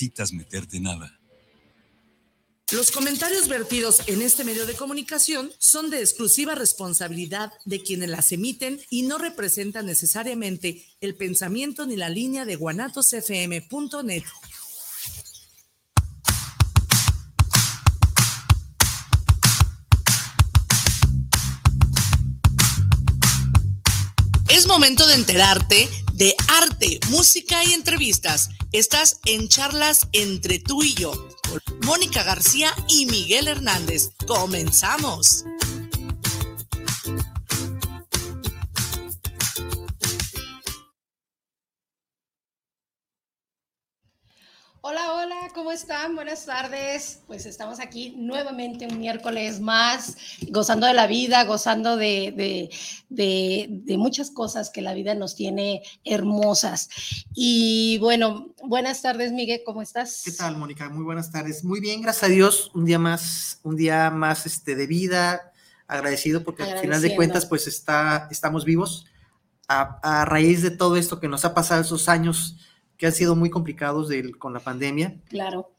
necesitas meterte nada. Los comentarios vertidos en este medio de comunicación son de exclusiva responsabilidad de quienes las emiten y no representan necesariamente el pensamiento ni la línea de guanatosfm.net. Es momento de enterarte de arte, música y entrevistas. Estás en charlas entre tú y yo, Mónica García y Miguel Hernández. Comenzamos. Hola, hola, ¿cómo están? Buenas tardes. Pues estamos aquí nuevamente un miércoles más, gozando de la vida, gozando de, de, muchas cosas que la vida nos tiene hermosas. Y bueno, buenas tardes, Miguel, ¿cómo estás? ¿Qué tal, Mónica? Muy buenas tardes. Muy bien, gracias a Dios. Un día más, un día más este, de vida, agradecido porque al final de cuentas, pues está, estamos vivos a, a raíz de todo esto que nos ha pasado esos años que han sido muy complicados con la pandemia. Claro.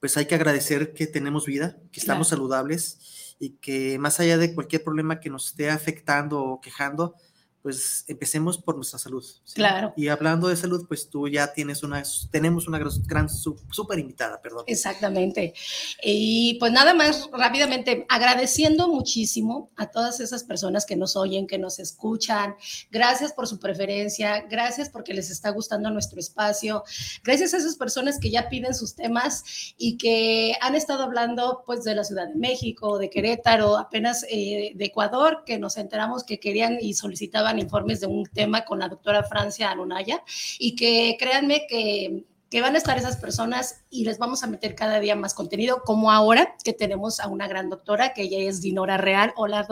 Pues hay que agradecer que tenemos vida, que estamos saludables y que más allá de cualquier problema que nos esté afectando o quejando, pues empecemos por nuestra salud. Claro. Y hablando de salud, pues tú ya tienes una, tenemos una gran, súper invitada, perdón. Exactamente. Y pues nada más rápidamente, agradeciendo muchísimo a todas esas personas que nos oyen, que nos escuchan. Gracias por su preferencia, gracias porque les está gustando nuestro espacio. Gracias a esas personas que ya piden sus temas y que han estado hablando pues de la Ciudad de México, de Querétaro, apenas eh, de Ecuador, que nos enteramos que querían y solicitaban informes de un tema con la doctora Francia Anunaya y que créanme que que van a estar esas personas y les vamos a meter cada día más contenido, como ahora que tenemos a una gran doctora, que ella es Dinora Real. Hola,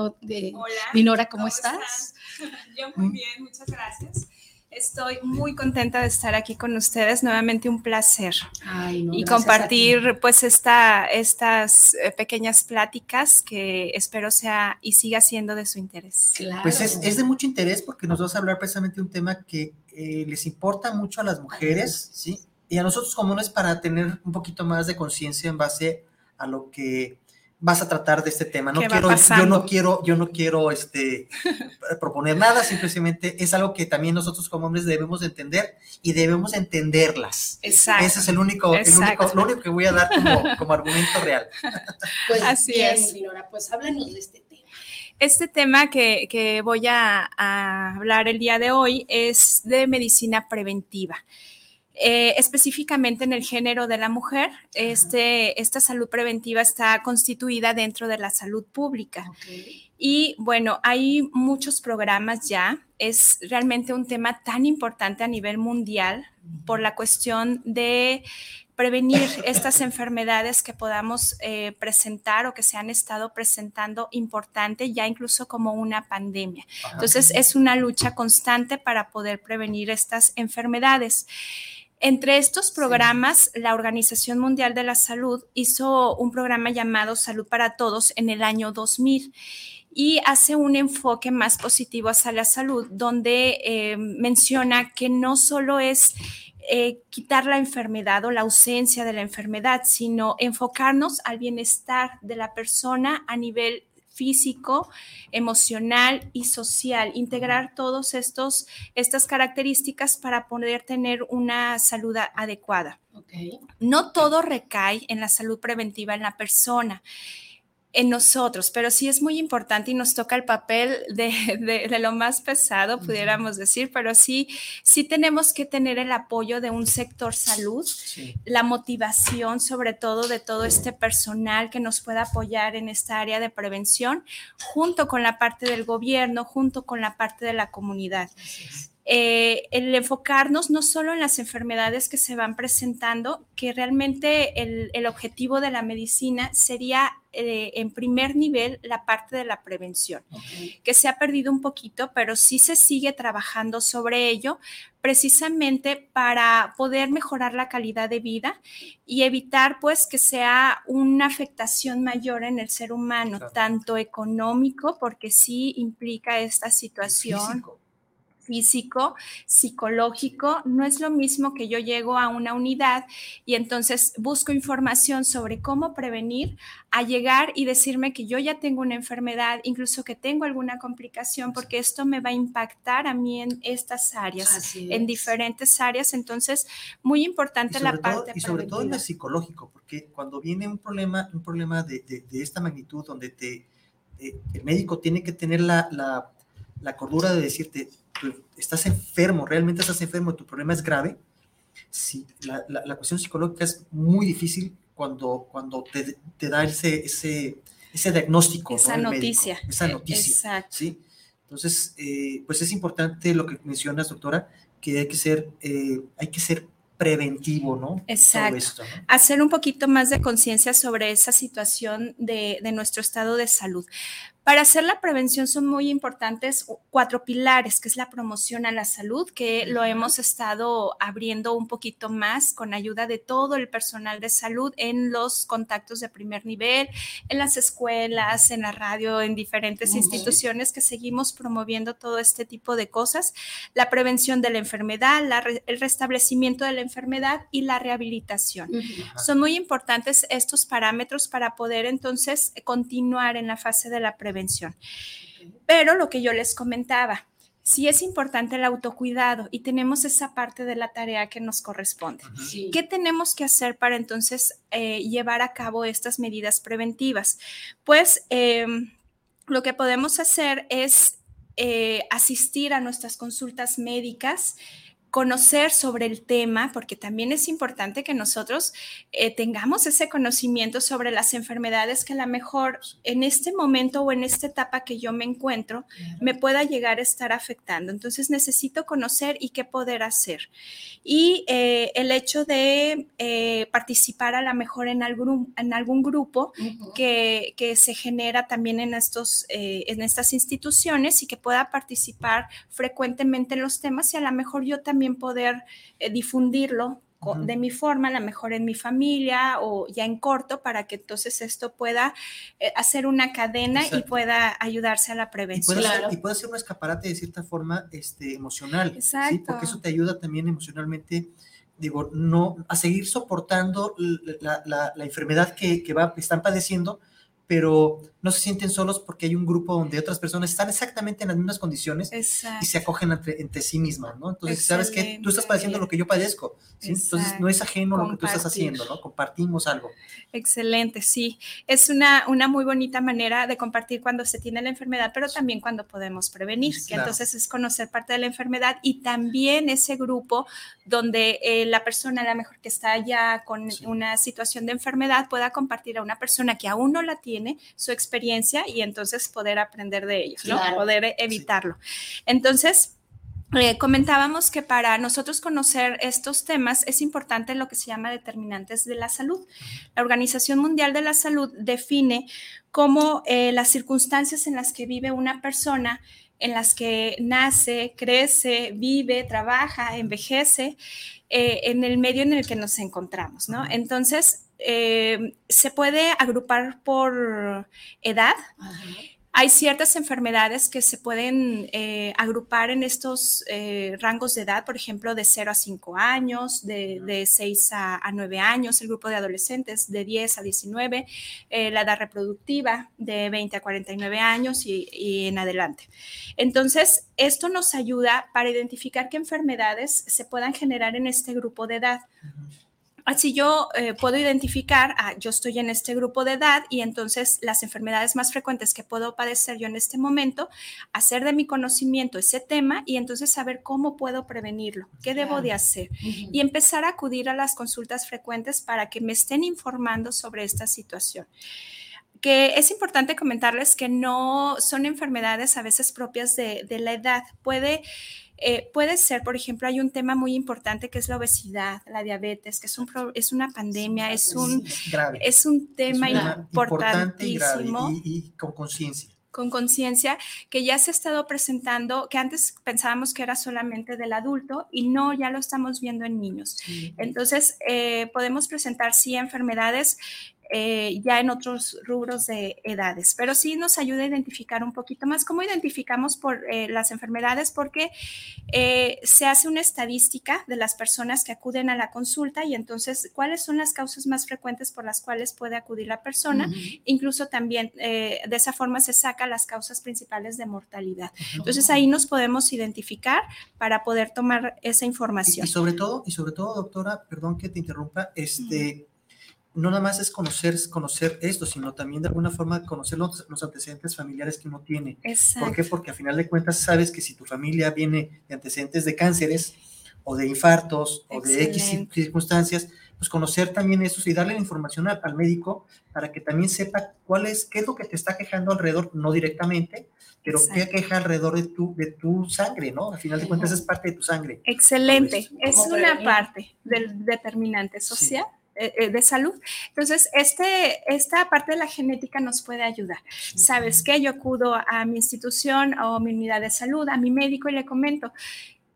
Dinora, ¿cómo, estás? Yo muy bien, muchas gracias. Estoy muy contenta de estar aquí con ustedes, nuevamente un placer. y compartir pues esta, estas eh, pequeñas pláticas que espero sea y siga siendo de su interés. Pues es, es, de mucho interés porque nos vamos a hablar precisamente de un tema que eh, les importa mucho a las mujeres, ¿sí? Y a nosotros comunes para tener un poquito más de conciencia en base a lo que vas a tratar de este tema. No quiero, yo no quiero, yo no quiero este, proponer nada, simplemente es algo que también nosotros como hombres debemos entender y debemos entenderlas. Exacto. Ese es el único, el único, lo único que voy a dar como, como argumento real. Pues Así bien, es. pues háblanos de este tema. Este tema que, que voy a, a hablar el día de hoy es de medicina preventiva. Eh, específicamente en el género de la mujer, este, esta salud preventiva está constituida dentro de la salud pública. Y bueno, hay muchos programas ya. Es realmente un tema tan importante a nivel mundial por la cuestión de prevenir estas enfermedades que podamos eh, presentar o que se han estado presentando importante, ya incluso como una pandemia. Entonces, es una lucha constante para poder prevenir estas enfermedades. Entre estos programas, la Organización Mundial de la Salud hizo un programa llamado Salud para Todos en el año 2000 y hace un enfoque más positivo hacia la salud, donde eh, menciona que no solo es eh, quitar la enfermedad o la ausencia de la enfermedad, sino enfocarnos al bienestar de la persona a nivel físico, emocional y social, integrar todas estas características para poder tener una salud adecuada. No todo recae en la salud preventiva en la persona en nosotros, pero sí es muy importante y nos toca el papel de, lo más pesado, pudiéramos decir, pero sí, sí tenemos que tener el apoyo de un sector salud, la motivación sobre todo de todo este personal que nos pueda apoyar en esta área de prevención, junto con la parte del gobierno, junto con la parte de la comunidad. Eh, el enfocarnos no solo en las enfermedades que se van presentando, que realmente el, objetivo de la medicina sería eh, en primer nivel la parte de la prevención, que se ha perdido un poquito, pero sí se sigue trabajando sobre ello precisamente para poder mejorar la calidad de vida y evitar pues que sea una afectación mayor en el ser humano, tanto económico, porque sí implica esta situación físico, psicológico. No es lo mismo que yo llego a una unidad y entonces busco información sobre cómo prevenir a llegar y decirme que yo ya tengo una enfermedad, incluso que tengo alguna complicación, porque esto me va a impactar a mí en estas áreas, en diferentes áreas. Entonces, muy importante la parte. Y sobre todo en lo psicológico, porque cuando viene un problema, un problema de, esta magnitud, donde te, eh, el médico tiene que tener la, la, cordura de decirte, estás enfermo, realmente estás enfermo, tu problema es grave. Sí, la, la cuestión psicológica es muy difícil cuando, cuando te, te da ese, ese, ese diagnóstico. Esa noticia. esa noticia. Exacto. ¿sí? Entonces, eh, pues es importante lo que mencionas, doctora, que hay que ser, eh, hay que ser preventivo, ¿no? Exacto. Hacer un poquito más de conciencia sobre esa situación de, de, nuestro estado de salud. Para hacer la prevención son muy importantes cuatro pilares, que es la promoción a la salud, que lo hemos estado abriendo un poquito más con ayuda de todo el personal de salud en los contactos de primer nivel, en las escuelas, en la radio, en diferentes instituciones que seguimos promoviendo todo este tipo de cosas. La prevención de la enfermedad, el restablecimiento de la enfermedad y la rehabilitación. Son muy importantes estos parámetros para poder entonces continuar en la fase de la prevención prevención. Pero lo que yo les comentaba, sí es importante el autocuidado y tenemos esa parte de la tarea que nos corresponde. ¿Qué tenemos que hacer para entonces eh, llevar a cabo estas medidas preventivas? Pues em, lo que podemos hacer es eh, asistir a nuestras consultas médicas conocer sobre el tema, porque también es importante que nosotros eh, tengamos ese conocimiento sobre las enfermedades que a lo mejor en este momento o en esta etapa que yo me encuentro me pueda llegar a estar afectando. Entonces necesito conocer y qué poder hacer. Y eh, el hecho de eh, participar a lo mejor en algún, en algún grupo que, que, se genera también en, estos, en estas instituciones y que pueda participar frecuentemente en los temas y a lo mejor yo también poder eh, difundirlo de mi forma, a lo mejor en mi familia o ya en corto, para que entonces esto pueda eh, hacer una cadena y pueda ayudarse a la prevención. Y puede, ser, un escaparate de cierta forma este, emocional, Exacto. porque eso te ayuda también emocionalmente digo, no, a seguir soportando la, la, enfermedad que, que, va, están padeciendo, pero no se sienten solos porque hay un grupo donde otras personas están exactamente en las mismas condiciones y se acogen entre, sí mismas, ¿no? Entonces, sabes que tú estás padeciendo lo que yo padezco, ¿sí? Entonces, no es ajeno lo que tú estás haciendo, ¿no? Compartimos algo. Excelente, sí. Es una, una muy bonita manera de compartir cuando se tiene la enfermedad, pero también cuando podemos prevenir, que entonces es conocer parte de la enfermedad y también ese grupo donde eh, la persona, a lo mejor que está ya con una situación de enfermedad, pueda compartir a una persona que aún no la tiene su experiencia y entonces poder aprender de ellos, ¿no? Poder evitarlo. Entonces, eh, comentábamos que para nosotros conocer estos temas es importante lo que se llama determinantes de la salud. La Organización Mundial de la Salud define cómo eh, las circunstancias en las que vive una persona, en las que nace, crece, vive, trabaja, envejece, eh, en el medio en el que nos encontramos, ¿no? Entonces, eh, se puede agrupar por edad. Hay ciertas enfermedades que se pueden eh, agrupar en estos eh, rangos de edad, por ejemplo, de 0 a 5 años, de, 6 a, 9 años, el grupo de adolescentes de 10 a 19, la edad reproductiva de 20 a 49 años y, en adelante. Entonces, esto nos ayuda para identificar qué enfermedades se puedan generar en este grupo de edad. Así yo eh, puedo identificar, ah, yo estoy en este grupo de edad y entonces las enfermedades más frecuentes que puedo padecer yo en este momento, hacer de mi conocimiento ese tema y entonces saber cómo puedo prevenirlo, qué debo de hacer y empezar a acudir a las consultas frecuentes para que me estén informando sobre esta situación que es importante comentarles que no son enfermedades a veces propias de, de la edad. Puede eh, puede ser, por ejemplo, hay un tema muy importante que es la obesidad, la diabetes, que es, un es una pandemia, es un, es un tema importantísimo. y, con conciencia con conciencia que ya se ha estado presentando, que antes pensábamos que era solamente del adulto y no, ya lo estamos viendo en niños. Entonces, eh, podemos presentar sí enfermedades eh, ya en otros rubros de edades, pero sí nos ayuda a identificar un poquito más cómo identificamos por eh, las enfermedades, porque eh, se hace una estadística de las personas que acuden a la consulta y entonces cuáles son las causas más frecuentes por las cuales puede acudir la persona. Incluso también de esa forma se saca las causas principales de mortalidad. Entonces ahí nos podemos identificar para poder tomar esa información. Y, sobre todo, y sobre todo, doctora, perdón que te interrumpa, este no nada más es conocer, conocer esto, sino también de alguna forma conocer los, antecedentes familiares que uno tiene. ¿Por qué? Porque a final de cuentas sabes que si tu familia viene de antecedentes de cánceres o de infartos o de X circunstancias, pues conocer también eso y darle la información al, médico para que también sepa cuál es, qué es lo que te está quejando alrededor, no directamente, pero qué queja alrededor de tu, de tu sangre, ¿no? Al final de cuentas es parte de tu sangre. Excelente, es una parte del determinante social. De salud. Entonces, este, esta parte de la genética nos puede ayudar. ¿Sabes qué? Yo acudo a mi institución o mi unidad de salud, a mi médico y le comento,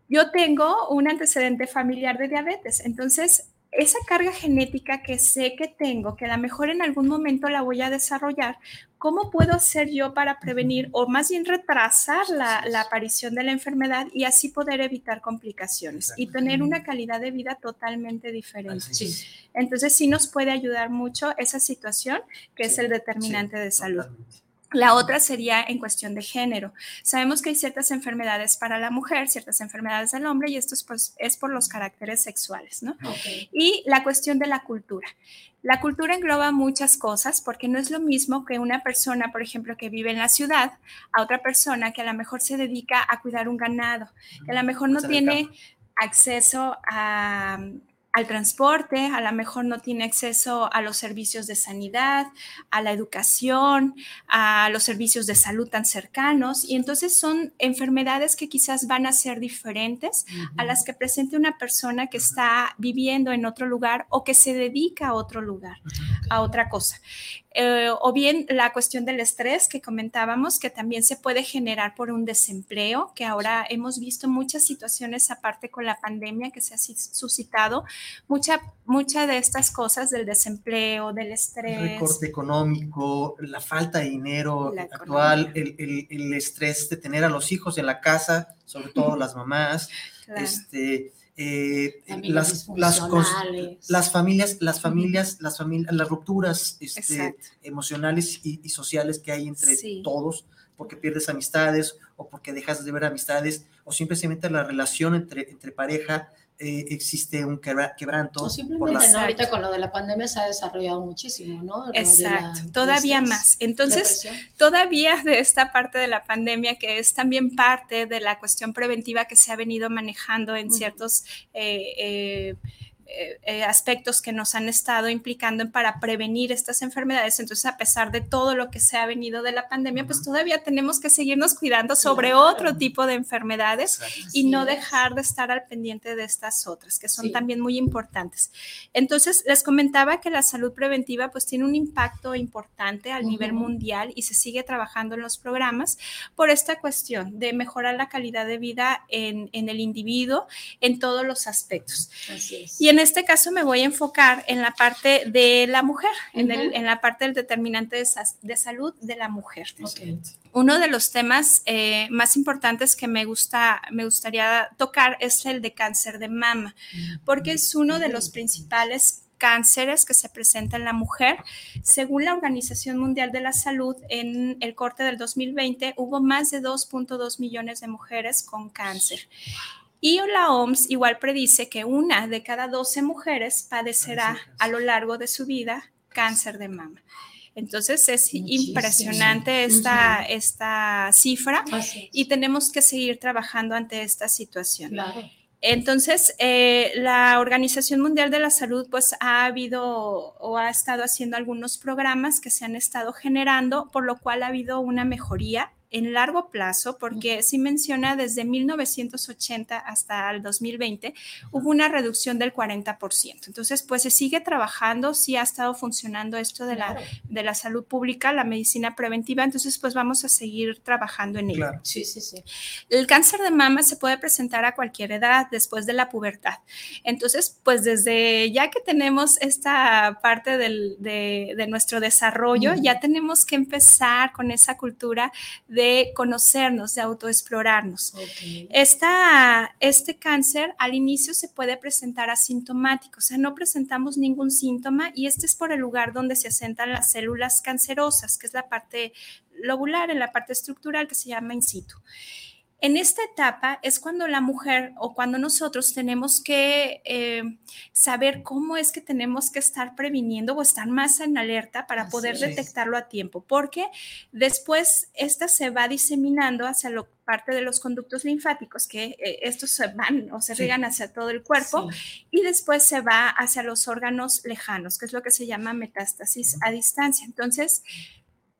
yo tengo un antecedente familiar de diabetes, entonces esa carga genética que sé que tengo, que a lo mejor en algún momento la voy a desarrollar, ¿cómo puedo hacer yo para prevenir o más bien retrasar la, aparición de la enfermedad y así poder evitar complicaciones y tener una calidad de vida totalmente diferente? Entonces sí nos puede ayudar mucho esa situación que es el determinante de salud. La otra sería en cuestión de género. Sabemos que hay ciertas enfermedades para la mujer, ciertas enfermedades del hombre, y esto es, pues, es por los caracteres sexuales, ¿no? Y la cuestión de la cultura. La cultura engloba muchas cosas porque no es lo mismo que una persona, por ejemplo, que vive en la ciudad, a otra persona que a lo mejor se dedica a cuidar un ganado, que a lo mejor no tiene acceso a al transporte, a lo mejor no tiene acceso a los servicios de sanidad, a la educación, a los servicios de salud tan cercanos. Y entonces son enfermedades que quizás van a ser diferentes a las que presente una persona que está viviendo en otro lugar o que se dedica a otro lugar, a otra cosa. Eh, o bien la cuestión del estrés que comentábamos, que también se puede generar por un desempleo, que ahora hemos visto muchas situaciones aparte con la pandemia que se ha suscitado, mucha, mucha de estas cosas del desempleo, del estrés. El recorte económico, la falta de dinero actual, el, el, el, estrés de tener a los hijos en la casa, sobre todo las mamás, este eh, las, las, las, familias, las familias, las familias, las rupturas este, emocionales y, sociales que hay entre todos, porque pierdes amistades o porque dejas de ver amistades, o simplemente la relación entre, entre pareja eh, existe un quebranto. O simplemente no, ahorita con lo de la pandemia se ha desarrollado muchísimo, ¿no? Exacto, todavía más. Entonces, todavía de esta parte de la pandemia, que es también parte de la cuestión preventiva que se ha venido manejando en ciertos... Eh, eh, eh, eh, aspectos que nos han estado implicando para prevenir estas enfermedades. Entonces, a pesar de todo lo que se ha venido de la pandemia, pues todavía tenemos que seguirnos cuidando sobre otro tipo de enfermedades y no dejar de estar al pendiente de estas otras, que son también muy importantes. Entonces, les comentaba que la salud preventiva pues tiene un impacto importante a nivel mundial y se sigue trabajando en los programas por esta cuestión de mejorar la calidad de vida en, el individuo en todos los aspectos. Así es. Y en este caso me voy a enfocar en la parte de la mujer, en, la parte del determinante de, salud de la mujer. Uno de los temas eh, más importantes que me, gusta, me gustaría tocar es el de cáncer de mama, porque es uno de los principales cánceres que se presenta en la mujer. Según la Organización Mundial de la Salud, en el corte del 2020 hubo más de 2.2 millones de mujeres con cáncer. Y la OMS igual predice que una de cada 12 mujeres padecerá a lo largo de su vida cáncer de mama. Entonces es impresionante esta, esta cifra y tenemos que seguir trabajando ante esta situación. Entonces, eh, la Organización Mundial de la Salud pues ha habido o ha estado haciendo algunos programas que se han estado generando, por lo cual ha habido una mejoría en largo plazo, porque sí menciona desde 1980 hasta el 2020 hubo una reducción del 40%. Entonces, pues se sigue trabajando, sí ha estado funcionando esto de, la, de la salud pública, la medicina preventiva, entonces pues vamos a seguir trabajando en ello. Sí, sí, sí. El cáncer de mama se puede presentar a cualquier edad después de la pubertad. Entonces, pues desde ya que tenemos esta parte del, de, de, nuestro desarrollo, ya tenemos que empezar con esa cultura de conocernos, de autoexplorarnos. Okay. Esta, este cáncer al inicio se puede presentar asintomático, o sea, no presentamos ningún síntoma y este es por el lugar donde se asentan las células cancerosas, que es la parte lobular, en la parte estructural que se llama in situ. En esta etapa es cuando la mujer o cuando nosotros tenemos que eh, saber cómo es que tenemos que estar previniendo o estar más en alerta para poder detectarlo a tiempo, porque después esta se va diseminando hacia la parte de los conductos linfáticos, que eh, estos se van o se riegan sí. hacia todo el cuerpo, sí. y después se va hacia los órganos lejanos, que es lo que se llama metástasis a distancia. Entonces,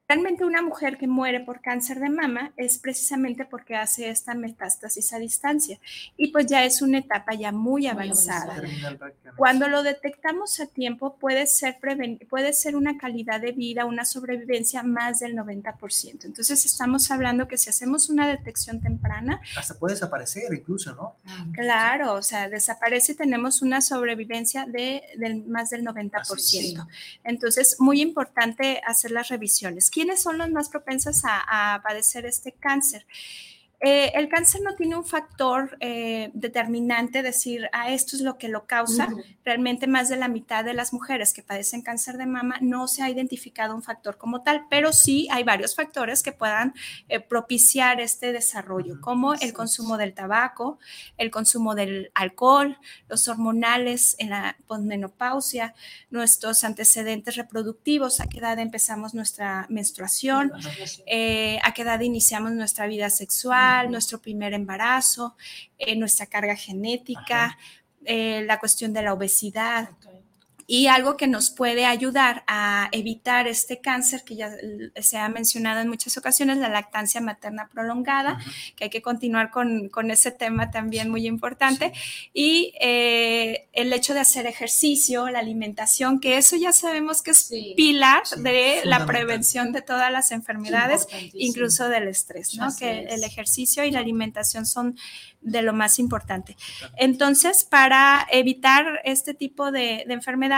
Realmente una mujer que muere por cáncer de mama es precisamente porque hace esta metástasis a distancia y pues ya es una etapa ya muy avanzada. Cuando lo detectamos a tiempo puede ser, puede ser una calidad de vida, una sobrevivencia más del 90%. Entonces estamos hablando que si hacemos una detección temprana... Hasta puede desaparecer incluso, ¿no? Claro, o sea, desaparece y tenemos una sobrevivencia de, de más del 90%. Sí. Entonces, muy importante hacer las revisiones. ¿Quiénes son los más propensos a, a padecer este cáncer? Eh, el cáncer no tiene un factor eh, determinante, decir, a ah, esto es lo que lo causa. Uh -huh. Realmente más de la mitad de las mujeres que padecen cáncer de mama no se ha identificado un factor como tal, pero sí hay varios factores que puedan eh, propiciar este desarrollo, uh -huh. como el consumo del tabaco, el consumo del alcohol, los hormonales en la posmenopausia, nuestros antecedentes reproductivos, a qué edad empezamos nuestra menstruación, uh -huh. a qué edad iniciamos nuestra vida sexual nuestro primer embarazo, eh, nuestra carga genética, eh, la cuestión de la obesidad. Okay. Y algo que nos puede ayudar a evitar este cáncer que ya se ha mencionado en muchas ocasiones, la lactancia materna prolongada, uh -huh. que hay que continuar con, con, ese tema también muy importante. Sí. Y eh, el hecho de hacer ejercicio, la alimentación, que eso ya sabemos que es sí. pilar sí, de la prevención de todas las enfermedades, incluso del estrés, ¿no? Así que es. el ejercicio y la alimentación son de lo más importante. Entonces, para evitar este tipo de, de enfermedades,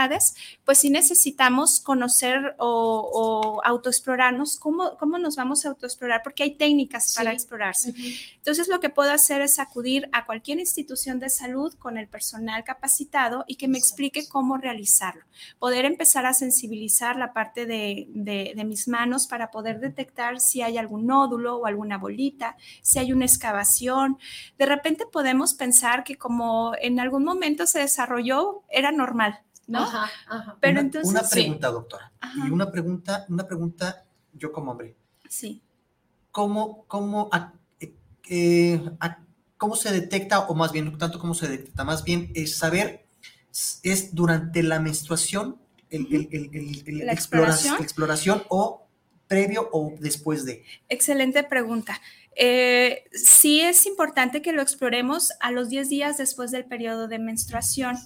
pues sí necesitamos conocer o, o autoexplorarnos. ¿Cómo, ¿Cómo, nos vamos a autoexplorar? Porque hay técnicas para sí. explorarse. Uh -huh. Entonces, lo que puedo hacer es acudir a cualquier institución de salud con el personal capacitado y que me explique cómo realizarlo. Poder empezar a sensibilizar la parte de, de, de mis manos para poder detectar si hay algún nódulo o alguna bolita, si hay una excavación. De repente podemos pensar que como en algún momento se desarrolló, era normal, ¿no? Ajá, ajá. Pero una, entonces... Una pregunta, sí. doctora. Ajá. Y una pregunta, una pregunta yo como hombre. Sí. ¿Cómo, cómo, a, eh, a, cómo se detecta, o más bien, no tanto cómo se detecta, más bien es saber, es durante la menstruación, el, el, el, la exploración? exploración o previo o después de? Excelente pregunta. Eh, sí es importante que lo exploremos a los 10 días después del periodo de menstruación.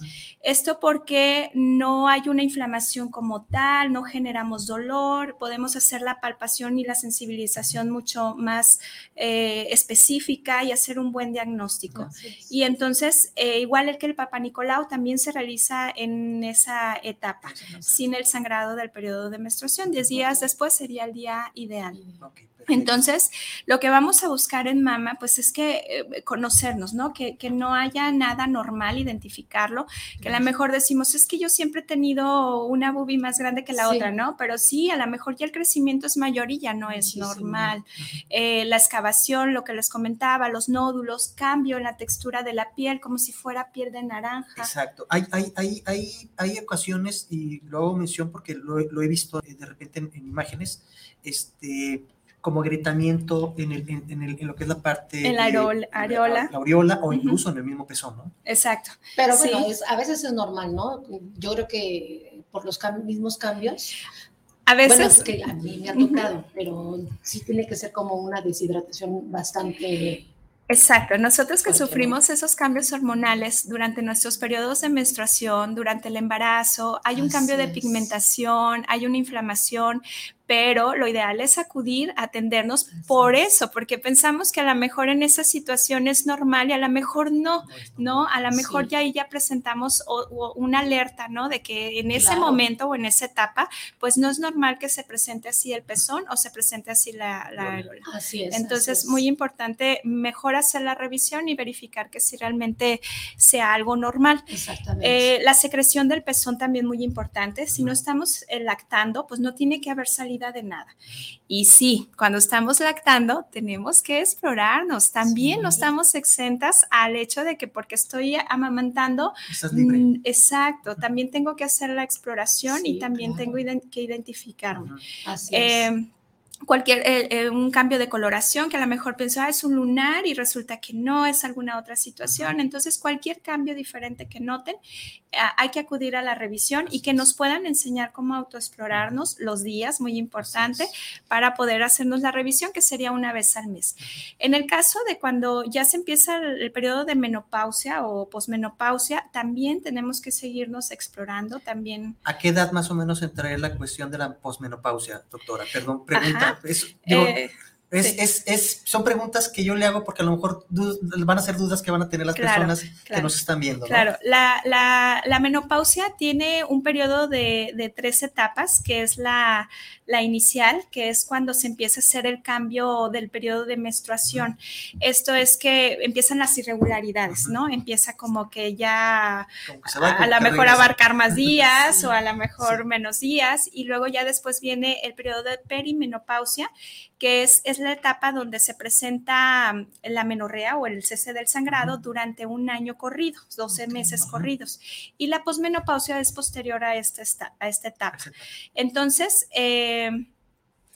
Esto porque no hay una inflamación como tal, no generamos dolor, podemos hacer la palpación y la sensibilización mucho más eh, específica y hacer un buen diagnóstico. Y entonces, eh, igual que el Papa Nicolau, también se realiza en esa etapa, sin el sangrado del periodo de menstruación. 10 días después sería el día ideal. Okay. Entonces, lo que vamos a buscar en mama, pues es que eh, conocernos, ¿no? Que, que, no haya nada normal, identificarlo, que a lo mejor decimos, es que yo siempre he tenido una boobie más grande que la sí. otra, ¿no? Pero sí, a lo mejor ya el crecimiento es mayor y ya no es sí, normal. Sí, eh, la excavación, lo que les comentaba, los nódulos, cambio en la textura de la piel, como si fuera piel de naranja. Exacto. Hay, hay, hay, hay, hay ocasiones, y lo hago mención porque lo, lo he visto de repente en, en imágenes, este como agrietamiento en, el, en, en, el, en, lo que es la parte en la areola, areola. La, la aureola o incluso uh -huh. en el mismo pezón, ¿no? Exacto. Pero bueno, sí. es, a veces es normal, ¿no? Yo creo que por los cam mismos cambios. A veces. Bueno, es que a mí me ha tocado, pero sí tiene que ser como una deshidratación bastante Exacto, nosotros que sufrimos esos cambios hormonales durante nuestros periodos de menstruación, durante el embarazo, hay un cambio de pigmentación, hay una inflamación, pero lo ideal es acudir atendernos por eso, porque pensamos que a lo mejor en esa situación es normal y a lo mejor no, ¿no? A lo mejor ya ahí ya presentamos una alerta, ¿no? De que en ese momento o en esa etapa, pues no es normal que se presente así el pezón o se presente así la, la Así es. Entonces, muy importante, mejor hacer la revisión y verificar que si realmente sea algo normal. Exactamente. Eh, la secreción del pezón también muy importante. Si no estamos eh, lactando, pues no tiene que haber salido de nada. Y sí, cuando estamos lactando, tenemos que explorarnos. También no estamos exentas al hecho de que porque estoy amamantando, mm, exacto, también tengo que hacer la exploración y también tengo que identificarme. Así es. Em, cualquier eh, eh, un cambio de coloración que a lo mejor pienso ah, es un lunar y resulta que no es alguna otra situación. Entonces, cualquier cambio diferente que noten, ah, hay que acudir a la revisión y que nos puedan enseñar cómo autoexplorarnos los días, muy importante, para poder hacernos la revisión, que sería una vez al mes. En el caso de cuando ya se empieza el, periodo de menopausia o posmenopausia, también tenemos que seguirnos explorando también. ¿A qué edad más o menos entraría la cuestión de la posmenopausia, doctora? Perdón, pregunta. Es, es, es, son preguntas que yo le hago porque a lo mejor van a ser dudas que van a tener las personas que nos están viendo. Claro, la, la, la, menopausia tiene un periodo de, de tres etapas, que es la, la, inicial, que es cuando se empieza a hacer el cambio del periodo de menstruación. Esto es que empiezan las irregularidades, ¿no? Empieza como que ya a, lo mejor abarcar más días o a lo mejor menos días y luego ya después viene el periodo de perimenopausia, que es, es la etapa donde se presenta mm, la menorrea o el cese del sangrado durante un año corrido, 12 meses corridos. Y la posmenopausia es posterior a esta, a esta etapa. Entonces, eh, eh,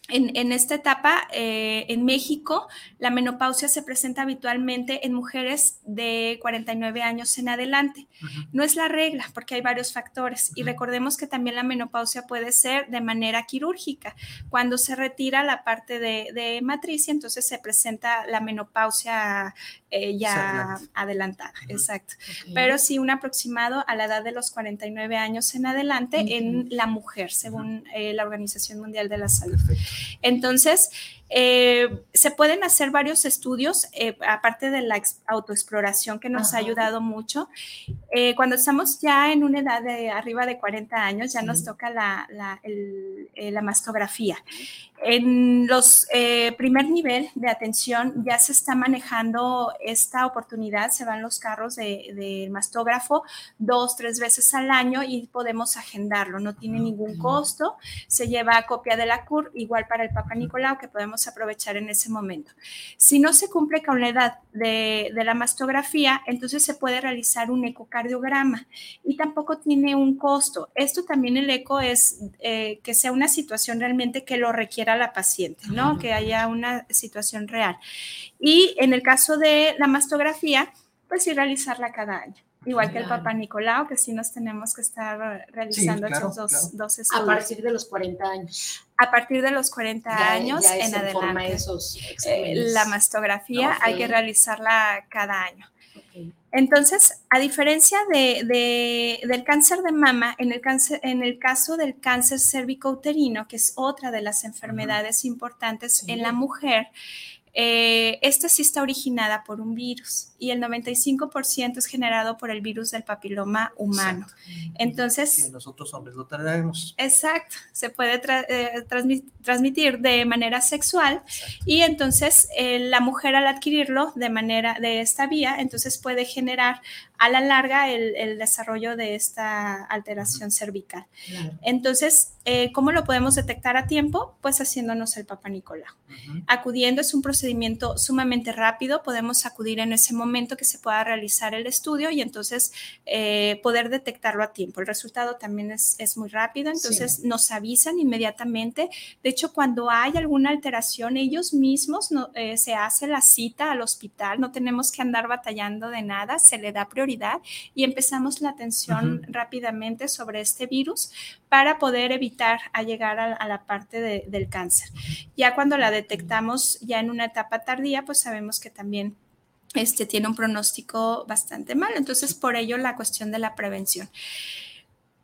en, esta etapa, eh, en México, la menopausia se presenta habitualmente en mujeres de 49 años en adelante. No es la regla porque hay varios factores y recordemos que también la menopausia puede ser de manera quirúrgica. Cuando se retira la parte de, de matriz, entonces se presenta la menopausia eh, ya adelantada, exacto. Pero sí un aproximado a la edad de los 49 años en adelante en la mujer, según eh, la Organización Mundial de la Salud. Entonces, eh, se pueden hacer varios estudios, eh, aparte de la autoexploración que nos ha ayudado mucho. Eh, cuando estamos ya en una edad de arriba de 40 años, ya nos toca la, la, la, mastografía. En los primer nivel de atención ya se está manejando esta oportunidad, se van los carros del de mastógrafo dos, tres veces al año y podemos agendarlo, no tiene ningún costo, se lleva copia de la CUR, igual para el Papa Nicolau, que podemos aprovechar en ese momento. Si no se cumple con la edad de, la mastografía, entonces se puede realizar un ecocardiograma y tampoco tiene un costo. Esto también el eco es eh, que sea una situación realmente que lo requiera la paciente, ¿no? Que haya una situación real. Y en el caso de la mastografía, pues sí realizarla cada año. Igual que el Papa Nicolau, que sí nos tenemos que estar realizando esos dos, estudios. A partir de los 40 años. A partir de los 40 años en adelante. Esos eh, la mastografía hay que realizarla cada año. Entonces, a diferencia de, del cáncer de mama, en el, cáncer, en el caso del cáncer cervicouterino, que es otra de las enfermedades importantes en la mujer, eh, esta sí está originada por un virus y el 95% es generado por el virus del papiloma humano. Entonces... Que nosotros hombres lo tenemos. Exacto, se puede eh, transmitir de manera sexual y entonces eh, la mujer al adquirirlo de manera de esta vía, entonces puede generar a la larga el, desarrollo de esta alteración cervical. Entonces, eh, ¿cómo lo podemos detectar a tiempo? Pues haciéndonos el Papa Nicolau. Acudiendo es un procedimiento sumamente rápido, podemos acudir en ese momento que se pueda realizar el estudio y entonces eh, poder detectarlo a tiempo. El resultado también es, muy rápido, entonces nos avisan inmediatamente. De hecho, cuando hay alguna alteración, ellos mismos no, eh, se hace la cita al hospital, no tenemos que andar batallando de nada, se le da prioridad prioridad y empezamos la atención rápidamente sobre este virus para poder evitar a llegar a, la parte del cáncer. Ya cuando la detectamos ya en una etapa tardía, pues sabemos que también este, tiene un pronóstico bastante malo. Entonces, por ello la cuestión de la prevención.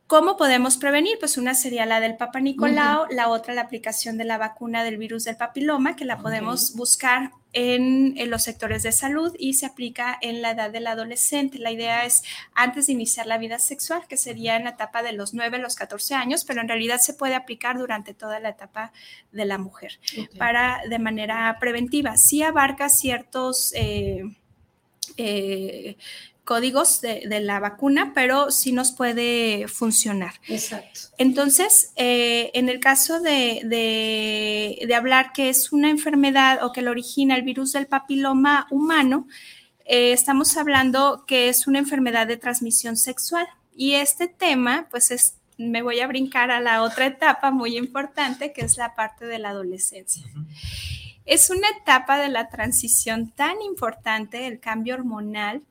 ¿Cómo podemos prevenir? Pues una sería la del Papa Nicolau, la otra la aplicación de la vacuna del virus del papiloma, que la podemos buscar en, los sectores de salud y se aplica en la edad del adolescente. La idea es antes de iniciar la vida sexual, que sería en la etapa de los 9 a los 14 años, pero en realidad se puede aplicar durante toda la etapa de la mujer para de manera preventiva. Sí abarca ciertos... Eh, eh, códigos de, la vacuna, pero sí nos puede funcionar. Exacto. Entonces, eh, en el caso de, de, hablar que es una enfermedad o que lo origina el virus del papiloma humano, eh, estamos hablando que es una enfermedad de transmisión sexual. Y este tema, pues es, me voy a brincar a la otra etapa muy importante, que es la parte de la adolescencia. Es una etapa de la transición tan importante, el cambio hormonal.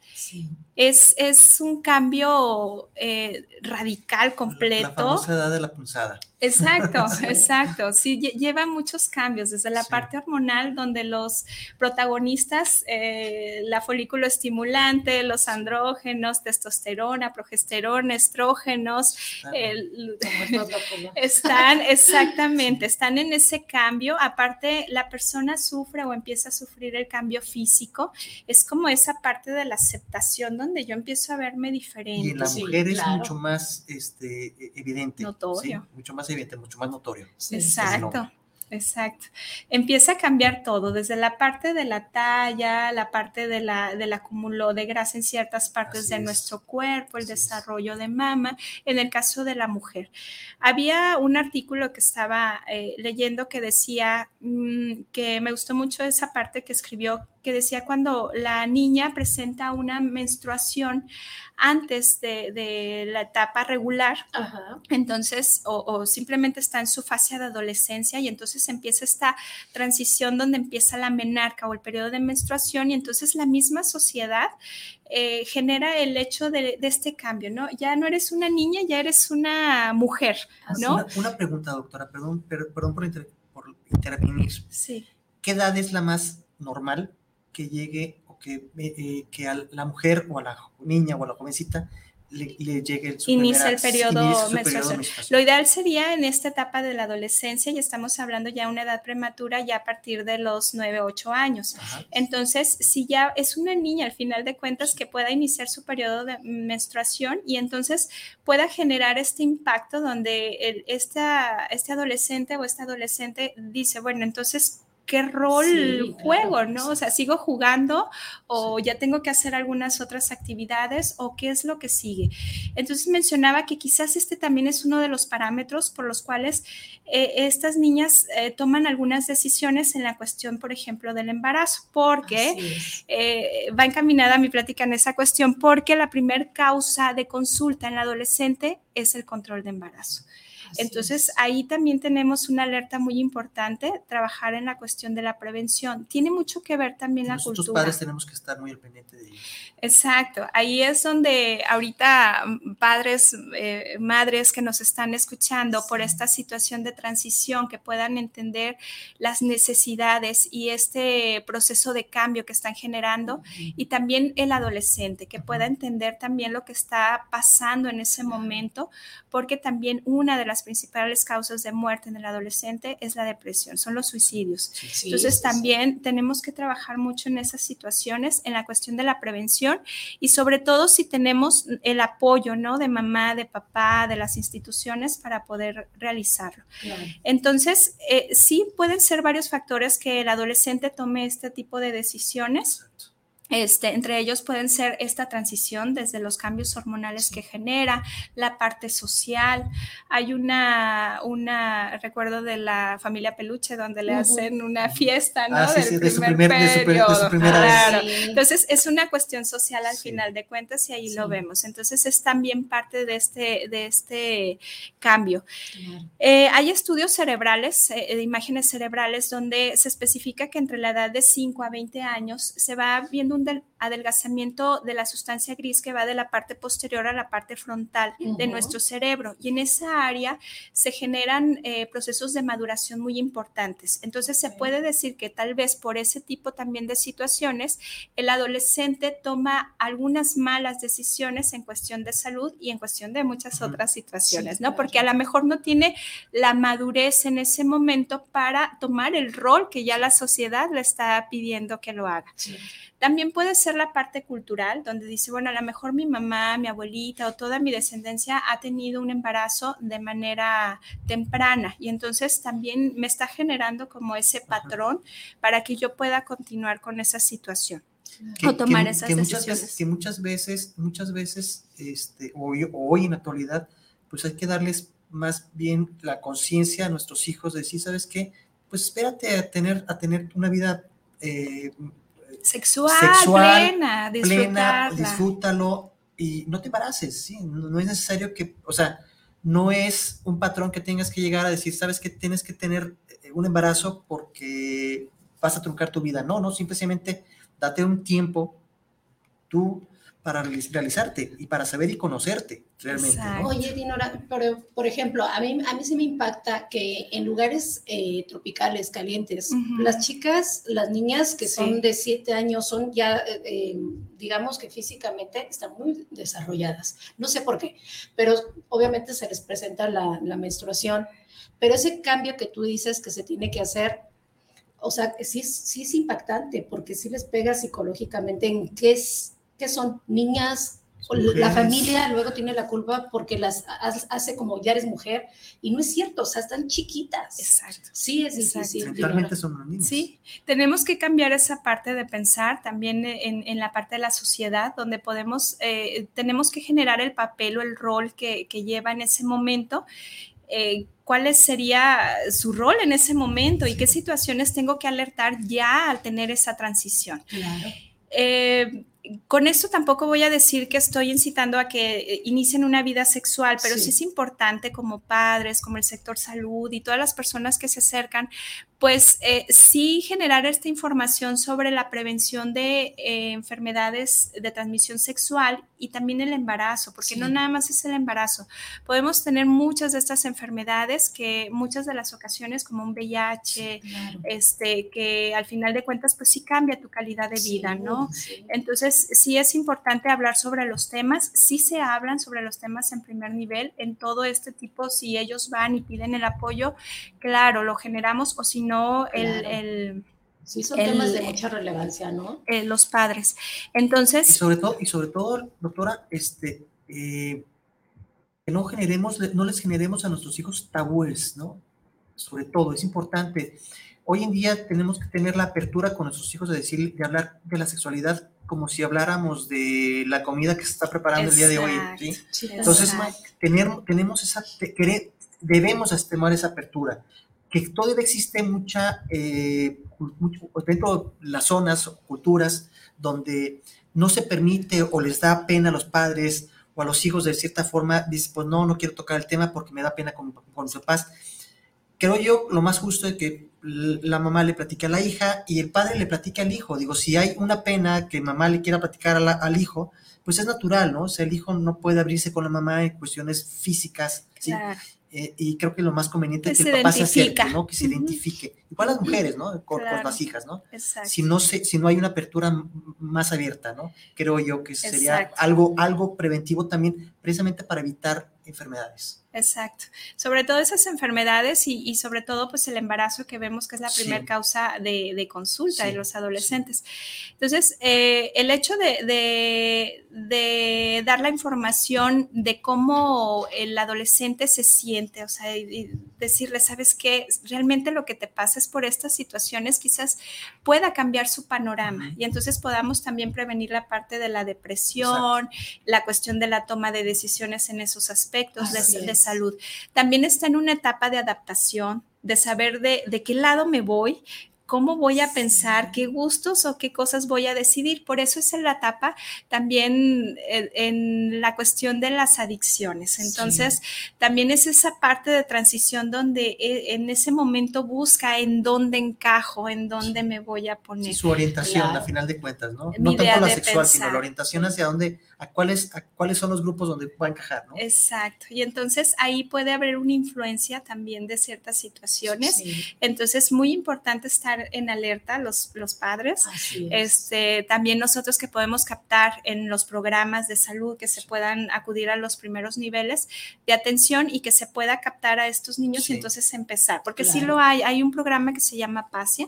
Es, es, un cambio eh, radical, completo. La, famosa edad de la punzada. Exacto, exacto. Sí, lleva muchos cambios, desde la parte hormonal, donde los protagonistas, eh, la folículo estimulante, los andrógenos, testosterona, progesterona, estrógenos, están exactamente, están en ese cambio. Aparte, la persona sufre o empieza a sufrir el cambio físico. Es como esa parte de la aceptación donde yo empiezo a verme diferente. Y en la mujer es mucho más este, e, evidente. Notorio. Mucho más evidente, mucho más notorio. Exacto. Exacto. Empieza a cambiar todo, desde la parte de la talla, la parte de la, del acúmulo de grasa en ciertas partes de nuestro cuerpo, el desarrollo de mama, en el caso de la mujer. Había un artículo que estaba eh, leyendo que decía mm, que me gustó mucho esa parte que escribió que decía cuando la niña presenta una menstruación antes de, la etapa regular, entonces, o, simplemente está en su fase de adolescencia y entonces empieza esta transición donde empieza la menarca o el periodo de menstruación y entonces la misma sociedad eh, genera el hecho de, este cambio, ¿no? Ya no eres una niña, ya eres una mujer, ¿no? Una, pregunta, doctora, perdón, perdón por, intervenir. Sí. ¿Qué edad es la más normal que llegue o que, eh, que a la mujer o a la niña o a la jovencita le, llegue el inicia el periodo menstruación. Lo ideal sería en esta etapa de la adolescencia y estamos hablando ya de una edad prematura ya a partir de los 9, 8 años. Entonces, si ya es una niña al final de cuentas que pueda iniciar su periodo de menstruación y entonces pueda generar este impacto donde el, esta, este adolescente o esta adolescente dice, bueno, entonces qué rol juego, ¿no? O sea, sigo jugando o ya tengo que hacer algunas otras actividades o qué es lo que sigue. Entonces mencionaba que quizás este también es uno de los parámetros por los cuales eh, estas niñas eh, toman algunas decisiones en la cuestión, por ejemplo, del embarazo, porque eh, va encaminada mi plática en esa cuestión, porque la primer causa de consulta en la adolescente es el control de embarazo. Entonces, ahí también tenemos una alerta muy importante, trabajar en la cuestión de la prevención. Tiene mucho que ver también la cultura. Nosotros padres tenemos que estar muy al pendiente de ello. Exacto, ahí es donde ahorita mm, padres, eh, madres que nos están escuchando por esta situación de transición, que puedan entender las necesidades y este proceso de cambio que están generando, y también el adolescente, que pueda entender también lo que está pasando en ese momento, porque también una de las principales causas de muerte en el adolescente es la depresión, son los suicidios. Entonces también tenemos que trabajar mucho en esas situaciones, en la cuestión de la prevención y sobre todo si tenemos el apoyo, ¿no? De mamá, de papá, de las instituciones para poder realizarlo. Entonces, eh, sí pueden ser varios factores que el adolescente tome este tipo de decisiones. Este, entre ellos pueden ser esta transición desde los cambios hormonales que genera, la parte social. Hay una, una, recuerdo de la familia Peluche donde le hacen una fiesta, ¿no? Ah, Del primer, periodo. Entonces es una cuestión social al final de cuentas y ahí lo vemos. Entonces es también parte de este, de este cambio. Eh, hay estudios cerebrales, eh, de imágenes cerebrales, donde se especifica que entre la edad de 5 a 20 años se va viendo un un adelgazamiento de la sustancia gris que va de la parte posterior a la parte frontal de nuestro cerebro. Y en esa área se generan eh, procesos de maduración muy importantes. Entonces se puede decir que tal vez por ese tipo también de situaciones, el adolescente toma algunas malas decisiones en cuestión de salud y en cuestión de muchas otras situaciones, ¿no? Porque a lo mejor no tiene la madurez en ese momento para tomar el rol que ya la sociedad le está pidiendo que lo haga. También puede ser la parte cultural, donde dice, bueno, a lo mejor mi mamá, mi abuelita o toda mi descendencia ha tenido un embarazo de manera temprana y entonces también me está generando como ese patrón para que yo pueda continuar con esa situación. o tomar esas decisiones. Muchas veces, que muchas veces, muchas veces, este, hoy, hoy en la actualidad, pues hay que darles más bien la conciencia a nuestros hijos de decir, ¿sabes qué? Pues espérate a tener, a tener una vida eh, sexual, plena, plena, disfrútalo y no te embaraces, ¿sí? No, es necesario que, o sea, no es un patrón que tengas que llegar a decir, sabes que tienes que tener eh, un embarazo porque vas a truncar tu vida. No, no, simplemente date un tiempo, tú para realizarte y para saber y conocerte realmente. Oye, Dinora, pero por ejemplo, a mí, a mí sí me impacta que en lugares eh, tropicales, calientes, las chicas, las niñas que son de siete años son ya, eh, eh, digamos que físicamente están muy desarrolladas. No sé por qué, pero obviamente se les presenta la, la menstruación. Pero ese cambio que tú dices que se tiene que hacer, o sea, sí, sí es impactante porque sí les pega psicológicamente en qué es que son niñas, la familia luego tiene la culpa porque las hace como ya eres mujer y no es cierto, o sea, están chiquitas. Exacto. Sí, es difícil. Totalmente son niñas. Sí, tenemos que cambiar esa parte de pensar también en, la parte de la sociedad donde podemos, eh, tenemos que generar el papel o el rol que, lleva en ese momento. Eh, cuál sería su rol en ese momento y qué situaciones tengo que alertar ya al tener esa transición. Claro. Eh, con esto tampoco voy a decir que estoy incitando a que eh, inicien una vida sexual, pero sí. es importante como padres, como el sector salud y todas las personas que se acercan, pues eh, sí generar esta información sobre la prevención de eh, enfermedades de transmisión sexual y también el embarazo, porque no nada más es el embarazo. Podemos tener muchas de estas enfermedades que muchas de las ocasiones, como un VIH, este, que al final de cuentas, pues sí cambia tu calidad de vida, ¿no? Entonces, sí es importante hablar sobre los temas, sí se hablan sobre los temas en primer nivel, en todo este tipo, si ellos van y piden el apoyo, claro, lo generamos o si no, el, Sí, son temas de mucha relevancia, ¿no? Eh, los padres. Entonces. Y sobre todo, y sobre todo, doctora, este, eh, que no generemos, no les generemos a nuestros hijos tabúes, ¿no? Sobre todo, es importante. Hoy en día tenemos que tener la apertura con nuestros hijos de decir, de hablar de la sexualidad como si habláramos de la comida que se está preparando el día de hoy. ¿sí? Entonces, tener, tenemos esa, debemos estimar esa apertura que todavía existe mucha, eh, dentro de las zonas culturas donde no se permite o les da pena a los padres o a los hijos de cierta forma, dice, pues no, no quiero tocar el tema porque me da pena con, con mis papás. Creo yo lo más justo es que la mamá le platique a la hija y el padre le platique al hijo. Digo, si hay una pena que mamá le quiera platicar al hijo, pues es natural, ¿no? O sea, el hijo no puede abrirse con la mamá en cuestiones físicas, ¿sí? Eh, y creo que lo más conveniente es que, el papá se acerque, ¿no? Que se identifique. Igual las mujeres, ¿no? Con, las hijas, ¿no? Si no, se, si no hay una apertura más abierta, ¿no? Creo yo que sería algo, algo preventivo también, precisamente para evitar enfermedades. Exacto. Sobre todo esas enfermedades y, sobre todo pues el embarazo que vemos que es la primera causa de, consulta de los adolescentes. Entonces, eh, el hecho de, dar la información de cómo el adolescente se siente, o sea, decirle, sabes que realmente lo que te pasa es por estas situaciones, quizás pueda cambiar su panorama y entonces podamos también prevenir la parte de la depresión, la cuestión de la toma de decisiones en esos aspectos de, de salud. También está en una etapa de adaptación, de saber de, de qué lado me voy, cómo voy a pensar, qué gustos o qué cosas voy a decidir. Por eso es en la etapa también en, la cuestión de las adicciones. Entonces, también es esa parte de transición donde eh, en ese momento busca en dónde encajo, en dónde me voy a poner. su orientación, a final de cuentas, ¿no? no tanto la sexual, sino la orientación hacia dónde, a cuáles, a cuáles son los grupos donde va a encajar, ¿no? Exacto. Y entonces ahí puede haber una influencia también de ciertas situaciones. Entonces, es muy importante estar en alerta los, los padres. Este, también nosotros que podemos captar en los programas de salud que se puedan acudir a los primeros niveles de atención y que se pueda captar a estos niños y entonces empezar. Porque si sí lo hay, hay un programa que se llama PASIA.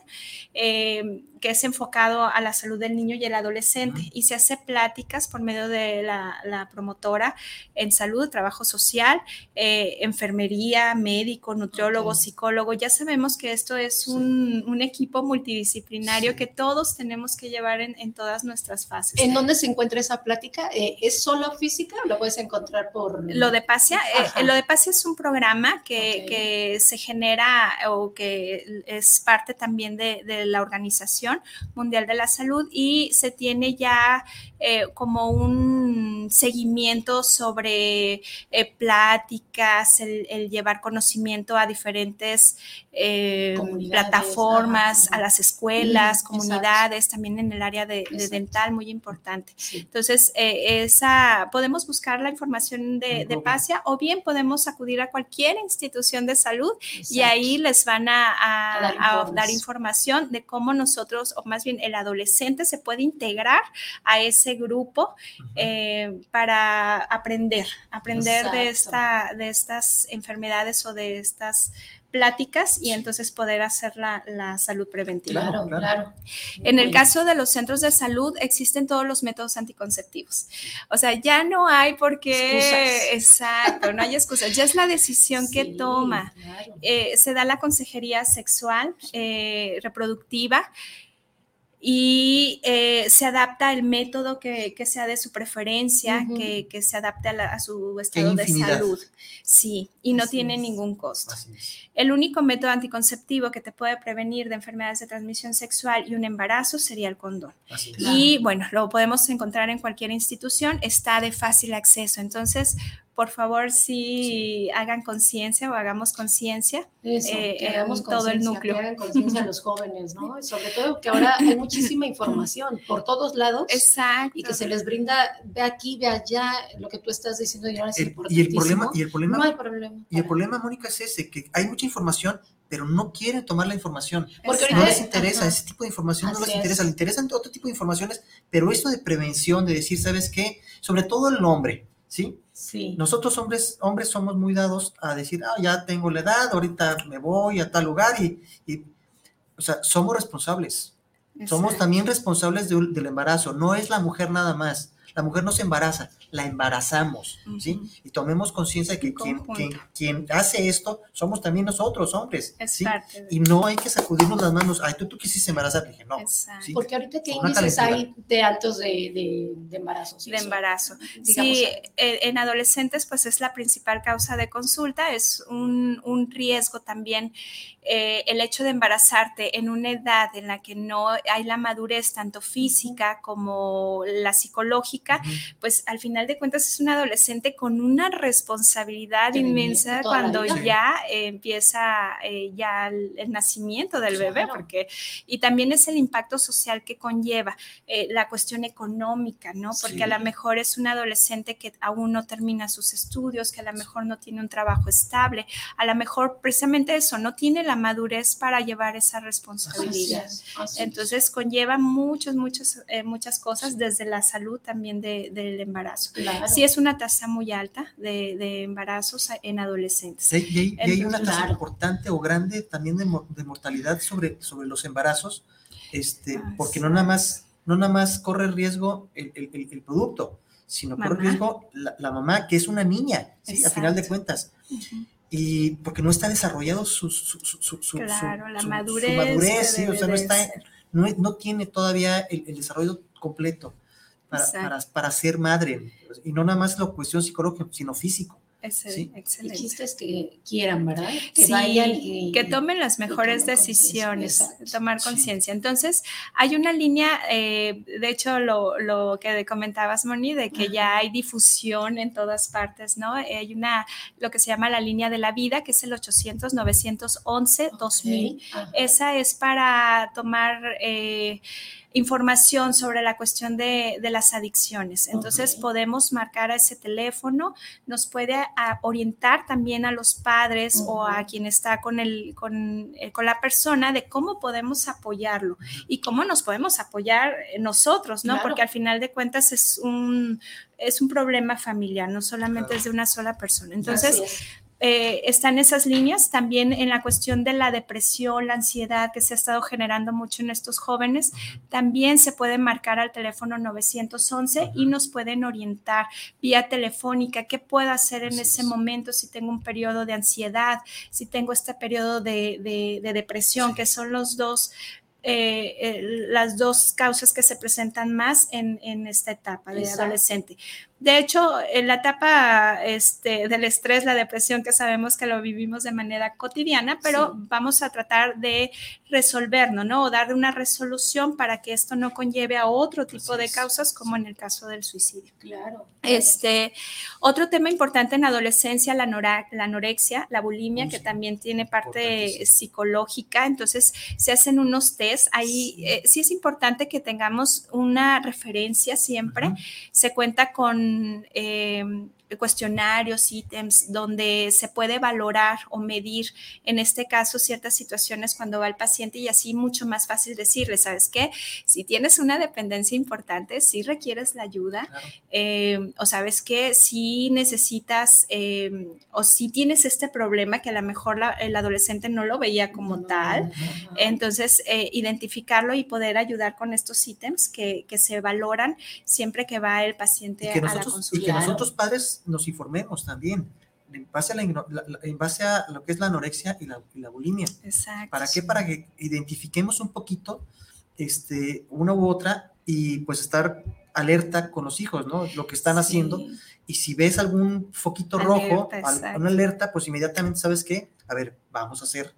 Eh, que es enfocado a la salud del niño y el adolescente y se hace pláticas por medio de la, promotora en salud, trabajo social, eh, enfermería, médico, nutriólogo, psicólogo. Ya sabemos que esto es un, equipo multidisciplinario que todos tenemos que llevar en, todas nuestras fases. ¿En dónde se encuentra esa plática? Eh, ¿Es solo física o lo puedes encontrar por...? Lo de PASIA, eh, lo de PASIA es un programa que, que, se genera o que es parte también de, de la organización Mundial de la Salud y se tiene ya eh, como un seguimiento sobre eh, pláticas, el, llevar conocimiento a diferentes eh, plataformas, a las escuelas, comunidades, también en el área de, dental, muy importante. Entonces, esa, podemos buscar la información de, de PASIA o bien podemos acudir a cualquier institución de salud y ahí les van a dar información de cómo nosotros o más bien el adolescente, se puede integrar a ese grupo eh, para aprender, aprender de, esta, de estas enfermedades o de estas pláticas y entonces poder hacer la, salud preventiva. Claro, claro. En el caso de los centros de salud existen todos los métodos anticonceptivos. O sea, ya no hay por qué, exacto, no hay excusas, ya es la decisión que toma. Eh, se da la consejería sexual, eh, reproductiva y eh, se adapta el método que, sea de su preferencia, que, se adapte a, su estado de salud. Sí, y no tiene ningún costo. El único método anticonceptivo que te puede prevenir de enfermedades de transmisión sexual y un embarazo sería el condón. Y bueno, lo podemos encontrar en cualquier institución, está de fácil acceso. Entonces, por favor, sí, hagan conciencia o hagamos conciencia eh, en todo el núcleo. Que hagan conciencia a los jóvenes, ¿no? sobre todo que ahora hay muchísima información por todos lados. Exacto. Y que se les brinda, ve aquí, ve allá, lo que tú estás diciendo y ahora es Y el problema, y el problema, no hay problema. Y el problema, Mónica, es ese, que hay mucha información, pero no quieren tomar la información. Porque no les interesa, ese tipo de información no les interesa, les interesan otro tipo de informaciones, pero eso de prevención, de decir, ¿sabes qué? Sobre todo el hombre, ¿sí? Sí. Nosotros hombres, hombres somos muy dados a decir, ah, ya tengo la edad, ahorita me voy a tal lugar y, y o sea, somos responsables. Somos también responsables del embarazo, no es la mujer nada más. La mujer no se embaraza, la embarazamos, ¿sí? Y tomemos conciencia de que quien, quien, hace esto somos también nosotros, hombres, ¿sí? Y no hay que sacudirnos las manos, ay, tú, tú quisiste embarazar, dije, no. Porque ahorita, ¿qué índices hay de altos de, de, embarazo? de embarazo. Sí, en adolescentes, pues es la principal causa de consulta, es un, un riesgo también eh, el hecho de embarazarte en una edad en la que no hay la madurez tanto física como la psicológica, pues al final de cuentas es un adolescente con una responsabilidad inmensa cuando ya empieza eh, ya el, nacimiento del bebé, porque y también es el impacto social que conlleva eh, la cuestión económica, ¿no? Porque a lo mejor es un adolescente que aún no termina sus estudios, que a lo mejor no tiene un trabajo estable, a lo mejor precisamente eso, no tiene la madurez para llevar esa responsabilidad. Entonces conlleva muchas, muchas, eh, muchas cosas desde la salud también del embarazo. Sí es una tasa muy alta de, embarazos en adolescentes. y, hay, una tasa importante o grande también de, mortalidad sobre, sobre los embarazos, este, ah, porque no nada más no nada más corre riesgo el, el, producto, sino corre riesgo la, mamá, que es una niña, ¿sí? a final de cuentas. Y porque no está desarrollado su, su, su, la madurez, sí, o sea, no, está, no, no, tiene todavía el, desarrollo completo para, para, para, ser madre, y no nada más la cuestión psicológica, sino físico. excelente. El chiste es que quieran, ¿verdad? Que vayan y que tomen las mejores decisiones, tomar conciencia. Entonces, hay una línea, eh, de hecho, lo, lo, que comentabas, Moni, de que ya hay difusión en todas partes, ¿no? Hay una, lo que se llama la línea de la vida, que es el 800-911-2000. Esa es para tomar... Eh, información sobre la cuestión de, las adicciones. Entonces podemos marcar a ese teléfono, nos puede orientar también a los padres o a quien está con, el, con, eh, con, la persona de cómo podemos apoyarlo y cómo nos podemos apoyar nosotros, ¿no? Porque al final de cuentas es un, es un problema familiar, no solamente es de una sola persona. Entonces, eh, están esas líneas. También en la cuestión de la depresión, la ansiedad que se ha estado generando mucho en estos jóvenes, también se puede marcar al teléfono 911 y nos pueden orientar vía telefónica. Qué puedo hacer en ese momento si tengo un periodo de ansiedad, si tengo este periodo de, depresión, que son los dos eh, las dos causas que se presentan más en, esta etapa de adolescente. De hecho, en la etapa este, del estrés, la depresión, que sabemos que lo vivimos de manera cotidiana, pero vamos a tratar de resolverlo, ¿no? O dar una resolución para que esto no conlleve a otro tipo de causas, como en el caso del suicidio. Claro. Este, otro tema importante en adolescencia, la, la anorexia, la bulimia, que también tiene parte psicológica. Entonces, se hacen unos test. Ahí eh, sí es importante que tengamos una referencia siempre. Se cuenta con eh, cuestionarios, ítems, donde se puede valorar o medir, en este caso, ciertas situaciones cuando va el paciente y así mucho más fácil decirle, ¿sabes qué? Si tienes una dependencia importante, si requieres la ayuda, eh, o sabes que si necesitas eh, o si tienes este problema que a lo mejor el adolescente no lo veía como tal, entonces eh, identificarlo y poder ayudar con estos ítems que, que, se valoran siempre que va el paciente a la consulta. Y que nosotros padres nos informemos también en base a, en base a lo que es la anorexia y la, bulimia. Exacto. ¿Para qué? Para que identifiquemos un poquito este, una u otra y pues estar alerta con los hijos, ¿no? Lo que están haciendo. Y si ves algún foquito rojo, una alerta, pues inmediatamente sabes que, a ver, vamos a hacer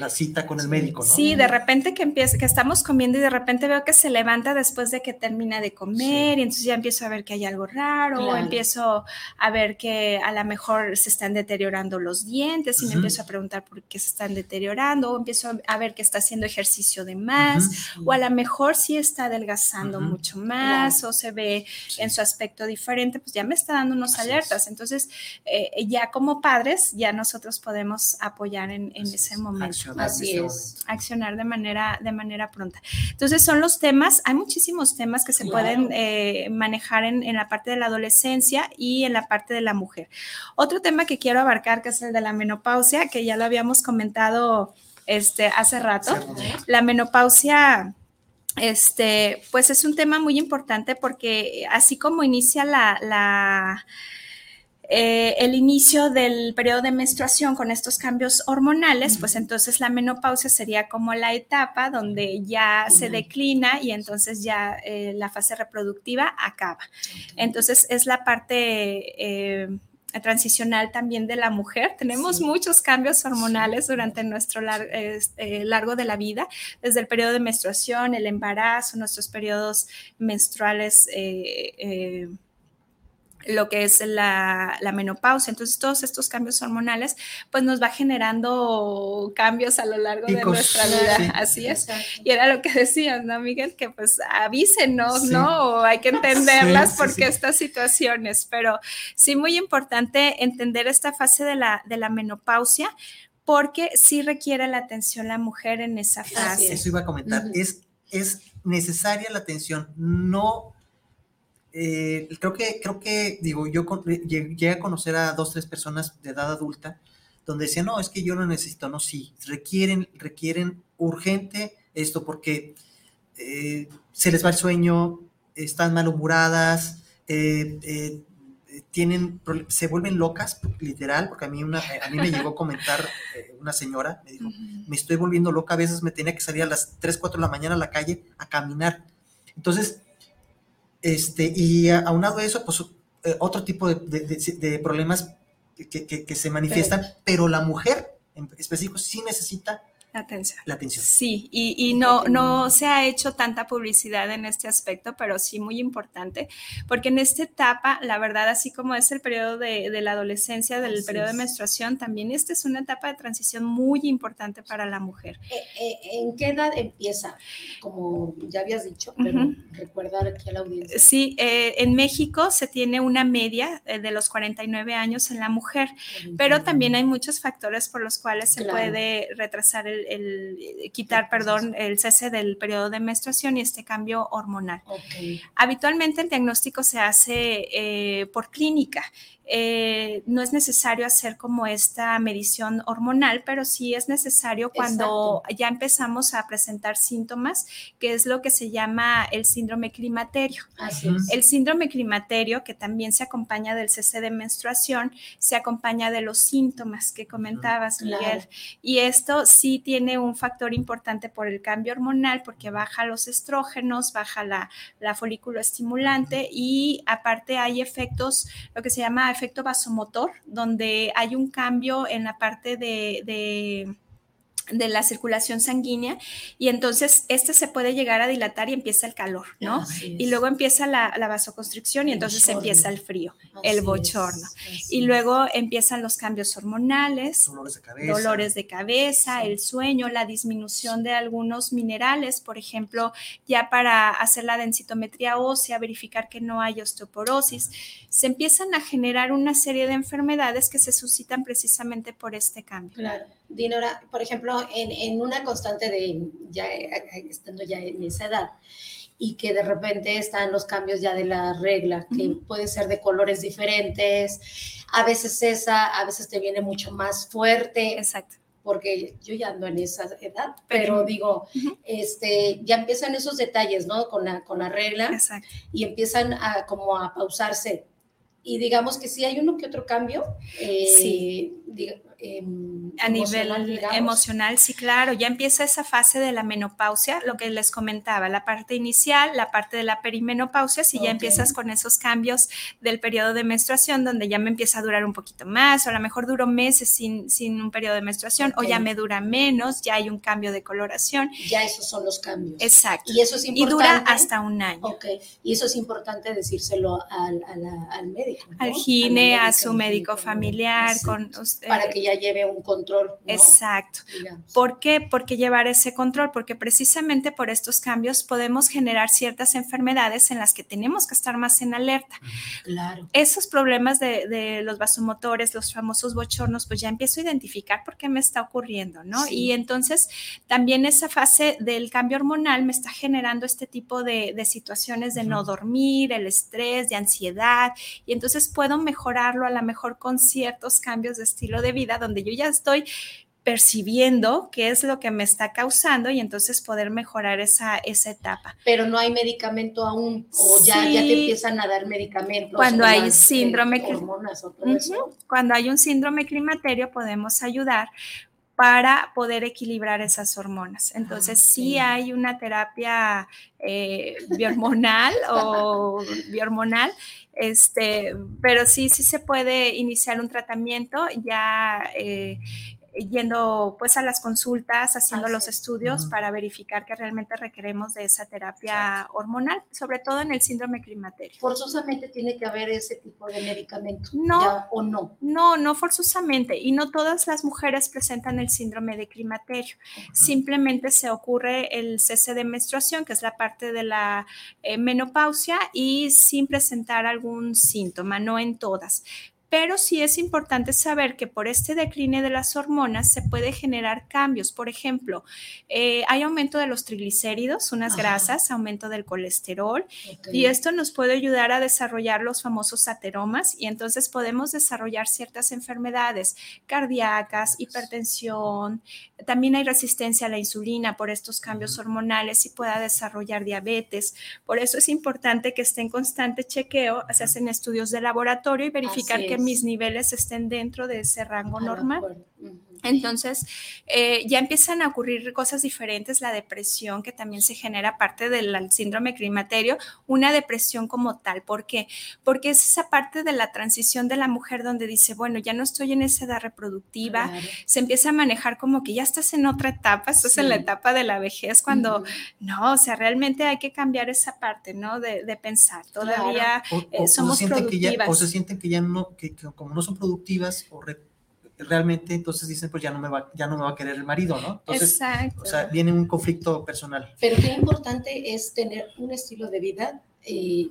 la cita con el médico, ¿no? Sí, de repente que empieza, que estamos comiendo y de repente veo que se levanta después de que termina de comer y entonces ya empiezo a ver que hay algo raro, o empiezo a ver que a lo mejor se están deteriorando los dientes y me empiezo a preguntar por qué se están deteriorando, o empiezo a ver que está haciendo ejercicio de más, o a lo mejor sí está adelgazando mucho más, o se ve en su aspecto diferente, pues ya me está dando unos alertas. Entonces, eh, ya como padres, ya nosotros podemos apoyar en, en ese momento accionar, Así es. accionar de manera, de manera pronta. Entonces son los temas, hay muchísimos temas que se pueden eh, manejar en, en, la parte de la adolescencia y en la parte de la mujer. Otro tema que quiero abarcar, que es el de la menopausia, que ya lo habíamos comentado este, hace rato. La menopausia este, pues es un tema muy importante porque así como inicia la, la eh, el inicio del periodo de menstruación con estos cambios hormonales, pues entonces la menopausia sería como la etapa donde ya se declina y entonces ya eh, la fase reproductiva acaba. Entonces es la parte... Eh, transicional también de la mujer. Tenemos muchos cambios hormonales durante nuestro largo de la vida, desde el periodo de menstruación, el embarazo, nuestros periodos menstruales lo que es la, menopausia. Entonces, todos estos cambios hormonales, pues nos va generando cambios a lo largo de nuestra vida. Así es. Y era lo que decías, ¿no, Miguel? Que pues avísenos, ¿no? hay que entenderlas porque estas situaciones. Pero sí, muy importante entender esta fase de la, de la menopausia porque sí requiere la atención la mujer en esa fase. Eso iba a comentar. es, es necesaria la atención, no eh, creo que, creo que, digo, yo llegué a conocer a dos, tres personas de edad adulta donde decían, no, es que yo no necesito, no, sí, requieren, requieren urgente esto porque eh, se les va el sueño, están malhumoradas, eh, tienen, se vuelven locas, literal, porque a mí, una, a mí me llegó a comentar una señora, me dijo, me estoy volviendo loca, a veces me tenía que salir a las 3, 4 de la mañana a la calle a caminar. Entonces, este, y aunado a eso, pues eh, otro tipo de, problemas que, se manifiestan, pero la mujer en específico sí necesita la atención. La atención. Sí, y, y, no, no se ha hecho tanta publicidad en este aspecto, pero sí muy importante, porque en esta etapa, la verdad, así como es el periodo de, de la adolescencia, del periodo de menstruación, también esta es una etapa de transición muy importante para la mujer. Eh, eh, ¿En qué edad empieza? Como ya habías dicho, pero recordar aquí a la audiencia. Sí, eh, en México se tiene una media de los 49 años en la mujer, pero también hay muchos factores por los cuales se puede retrasar el el, eh, quitar, perdón, el cese del periodo de menstruación y este cambio hormonal. Habitualmente el diagnóstico se hace eh, por clínica eh, no es necesario hacer como esta medición hormonal, pero sí es necesario cuando ya empezamos a presentar síntomas, que es lo que se llama el síndrome climaterio. El síndrome climaterio, que también se acompaña del cese de menstruación, se acompaña de los síntomas que comentabas, Miguel. Y esto sí tiene un factor importante por el cambio hormonal, porque baja los estrógenos, baja la, la folículo estimulante y aparte hay efectos, lo que se llama efecto vasomotor, donde hay un cambio en la parte de, de de la circulación sanguínea y entonces este se puede llegar a dilatar y empieza el calor, ¿no? Y luego empieza la, vasoconstricción y entonces empieza el frío, el bochorno. y luego empiezan los cambios hormonales, dolores de cabeza, el sueño, la disminución de algunos minerales, por ejemplo, ya para hacer la densitometría ósea, verificar que no hay osteoporosis, se empiezan a generar una serie de enfermedades que se suscitan precisamente por este cambio. Claro. Dinora, por ejemplo, en, una constante de ya estando ya en esa edad y que de repente están los cambios ya de la regla, que puede ser de colores diferentes, a veces esa, a veces te viene mucho más fuerte. Exacto. Porque yo ya ando en esa edad, pero digo, este, ya empiezan esos detalles, ¿no? Con la, con la regla Exacto. y empiezan a como a pausarse. Y digamos que sí hay uno que otro cambio. Eh, sí Em, a nivel emocional, sí, claro, ya empieza esa fase de la menopausia, lo que les comentaba, la parte inicial, la parte de la perimenopausia, si ya empiezas con esos cambios del periodo de menstruación, donde ya me empieza a durar un poquito más, o a lo mejor duro meses sin, sin un periodo de menstruación, o ya me dura menos, ya hay un cambio de coloración. Ya esos son los cambios. Exacto. Y eso es importante. Y dura hasta un año. Ok, y eso es importante decírselo al, al, médico. Al gine, a su médico familiar, con usted. Para que ya lleve un control. Exacto. ¿Por qué? Porque llevar ese control, porque precisamente por estos cambios podemos generar ciertas enfermedades en las que tenemos que estar más en alerta. Claro. Esos problemas de, los vasomotores, los famosos bochornos, pues ya empiezo a identificar por qué me está ocurriendo, ¿no? Y entonces también esa fase del cambio hormonal me está generando este tipo de, situaciones de no dormir, el estrés, de ansiedad, y entonces puedo mejorarlo a lo mejor con ciertos cambios de estilo de vida donde yo ya estoy percibiendo qué es lo que me está causando y entonces poder mejorar esa, esa etapa. Pero no hay medicamento aún o ya, ya te empiezan a dar medicamentos. Cuando hay síndrome, cuando hay un síndrome climaterio podemos ayudar para poder equilibrar esas hormonas. Entonces, ah, sí hay una terapia eh, biohormonal o biohormonal, este, pero sí, sí se puede iniciar un tratamiento ya eh, yendo pues a las consultas, haciendo los estudios para verificar que realmente requeremos de esa terapia hormonal, sobre todo en el síndrome climaterio. ¿Forzosamente tiene que haber ese tipo de medicamento? No. ¿O no? No, no forzosamente. Y no todas las mujeres presentan el síndrome de climaterio. Simplemente se ocurre el cese de menstruación, que es la parte de la eh, menopausia, y sin presentar algún síntoma, no en todas pero sí es importante saber que por este decline de las hormonas se puede generar cambios. Por ejemplo, eh, hay aumento de los triglicéridos, unas grasas, aumento del colesterol, y esto nos puede ayudar a desarrollar los famosos ateromas y entonces podemos desarrollar ciertas enfermedades cardíacas, hipertensión, también hay resistencia a la insulina por estos cambios hormonales y pueda desarrollar diabetes. Por eso es importante que esté en constante chequeo, se hacen estudios de laboratorio y verificar que mis niveles estén dentro de ese rango normal. Entonces, eh, ya empiezan a ocurrir cosas diferentes, la depresión que también se genera parte del síndrome climaterio, una depresión como tal. ¿Por qué? Porque es esa parte de la transición de la mujer donde dice, bueno, ya no estoy en esa edad reproductiva, se empieza a manejar como que ya estás en otra etapa, estás en la etapa de la vejez, cuando no, o sea, realmente hay que cambiar esa parte, ¿no? De, pensar, todavía eh, somos productivas. o se sienten que ya no, que, como no son productivas o realmente entonces dicen, pues ya no me va, ya no me va a querer el marido, ¿no? Entonces, Exacto. o sea, viene un conflicto personal. Pero qué importante es tener un estilo de vida eh,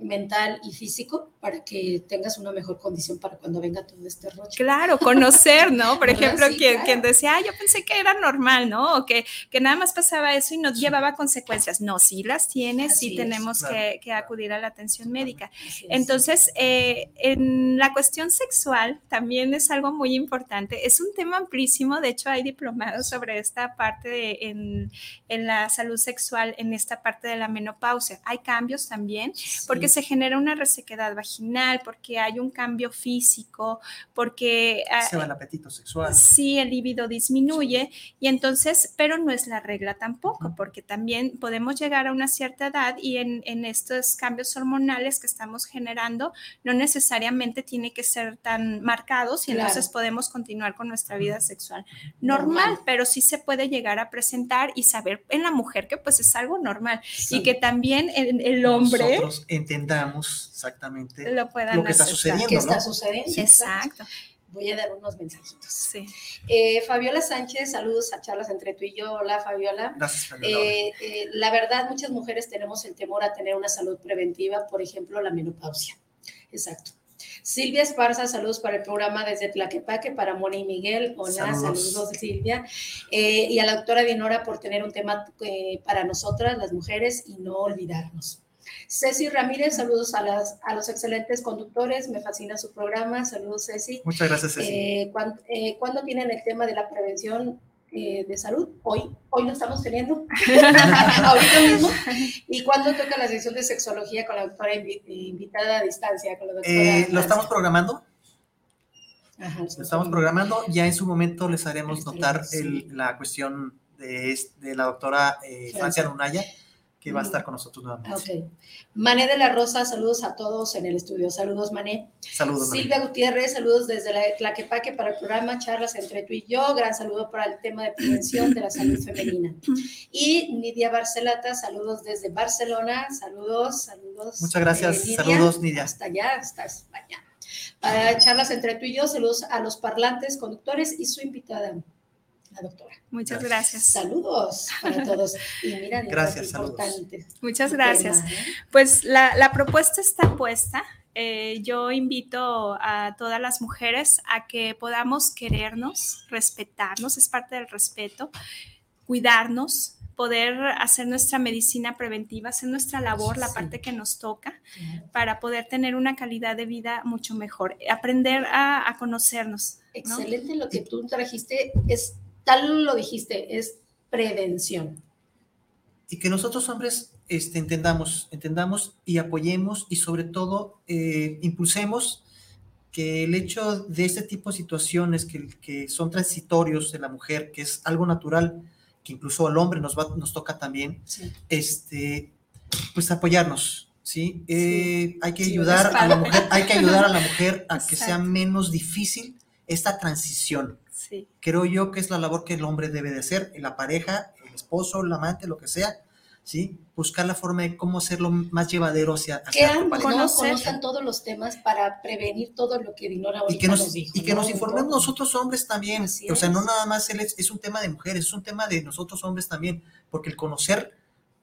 mental y físico para que tengas una mejor condición para cuando venga todo este rollo. Claro, conocer, ¿no? Por ejemplo, quien, decía, yo pensé que era normal, ¿no? O que, que nada más pasaba eso y no llevaba consecuencias. No, sí las tiene, sí tenemos que, acudir a la atención médica. Entonces, eh, en la cuestión sexual también es algo muy importante. Es un tema amplísimo, de hecho hay diplomados sobre esta parte en, en la salud sexual, en esta parte de la menopausia. Hay cambios también, porque se genera una resequedad vaginal, porque hay un cambio físico, porque... Ah, se va el apetito sexual. Sí, el líbido disminuye y entonces, pero no es la regla tampoco, porque también podemos llegar a una cierta edad y en, estos cambios hormonales que estamos generando, no necesariamente tiene que ser tan marcados y entonces podemos continuar con nuestra vida sexual normal, pero sí se puede llegar a presentar y saber en la mujer que pues es algo normal y que también el, el hombre... Nosotros entendamos exactamente lo, que está sucediendo. ¿Qué está sucediendo? Exacto. Voy a dar unos mensajitos. Sí. Eh, Fabiola Sánchez, saludos a charlas entre tú y yo. Hola, Fabiola. Gracias, Fabiola. Eh, eh, la verdad, muchas mujeres tenemos el temor a tener una salud preventiva, por ejemplo, la menopausia. Exacto. Silvia Esparza, saludos para el programa desde Tlaquepaque, para Moni y Miguel. Hola, saludos, Silvia. y a la doctora Dinora por tener un tema para nosotras, las mujeres, y no olvidarnos. Ceci Ramírez, saludos a, las, a los excelentes conductores, me fascina su programa, saludos Ceci. Muchas gracias Ceci. Eh, eh, ¿cuándo, tienen el tema de la prevención eh, de salud? Hoy, hoy lo estamos teniendo, ahorita mismo. ¿Y cuándo toca la sesión de sexología con la doctora invitada a distancia? Con la doctora ¿Lo estamos programando? Ajá, lo estamos programando, ya en su momento les haremos notar el, la cuestión de, de la doctora Francia Lunaya que va a estar con nosotros nuevamente. Ok. Mané de la Rosa, saludos a todos en el estudio. Saludos, Mané. Saludos, Silvia Gutiérrez, saludos desde la Tlaquepaque para el programa Charlas entre tú y yo. Gran saludo para el tema de prevención de la salud femenina. Y Nidia Barcelata, saludos desde Barcelona. Saludos, saludos. Muchas gracias. Eh, saludos, Nidia. Hasta allá, hasta España. Para charlas entre tú y yo, saludos a los parlantes, conductores y su invitada doctora. Muchas gracias. Saludos para todos. Y mira, gracias, Muchas gracias. Pues la, propuesta está puesta. Eh, yo invito a todas las mujeres a que podamos querernos, respetarnos, es parte del respeto, cuidarnos, poder hacer nuestra medicina preventiva, hacer nuestra labor, la parte que nos toca, para poder tener una calidad de vida mucho mejor, aprender a, conocernos. Excelente lo que tú trajiste, es tal lo dijiste, es prevención. Y que nosotros hombres este, entendamos, entendamos y apoyemos y sobre todo eh, impulsemos que el hecho de este tipo de situaciones que, que, son transitorios de la mujer, que es algo natural, que incluso al hombre nos, va, nos toca también, este, pues apoyarnos, ¿sí? Eh, hay que ayudar a la mujer, hay que ayudar a la mujer a que sea menos difícil esta transición. Creo yo que es la labor que el hombre debe de hacer, la pareja, el esposo, el amante, lo que sea, ¿sí? Buscar la forma de cómo hacerlo más llevadero hacia, hacia que conozcan todos los temas para prevenir todo lo que Dinora y que nos, Y que nos informemos nosotros hombres también. o sea, no nada más él es, un tema de mujeres, es un tema de nosotros hombres también, porque el conocer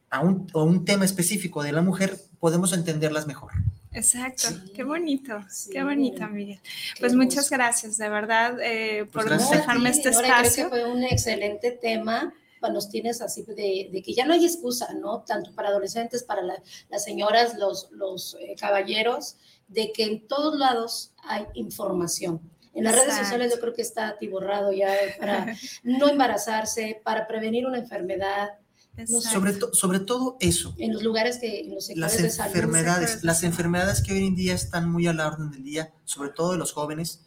a un, a un tema específico de la mujer podemos entenderlas mejor. Exacto, qué bonito, qué bonito, Miguel. Pues muchas gracias, de verdad, eh, por pues dejarme este espacio. fue un excelente tema nos tienes así de, que ya no hay excusa, ¿no? Tanto para adolescentes, para las señoras, los, los eh, caballeros, de que en todos lados hay información. En las redes sociales yo creo que está atiborrado ya para no embarazarse, para prevenir una enfermedad, sobre, sobre todo eso. En los lugares que, en los las enfermedades, las enfermedades que hoy en día están muy a la orden del día, sobre todo de los jóvenes,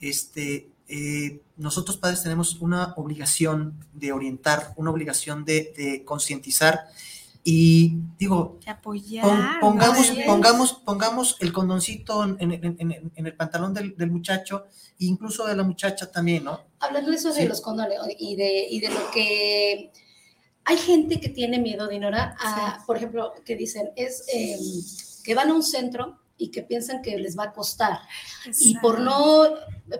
este, eh, nosotros padres tenemos una obligación de orientar, una obligación de, de concientizar y digo, apoyar, pongamos, pongamos, pongamos el condoncito en, en, en, en el pantalón del, del, muchacho incluso de la muchacha también, ¿no? Hablando de eso ¿Sí? de los condones y de, y de lo que hay gente que tiene miedo, Dinora, a, sí. por ejemplo, que dicen, es eh, que van a un centro y que piensan que les va a costar. Exacto. Y por no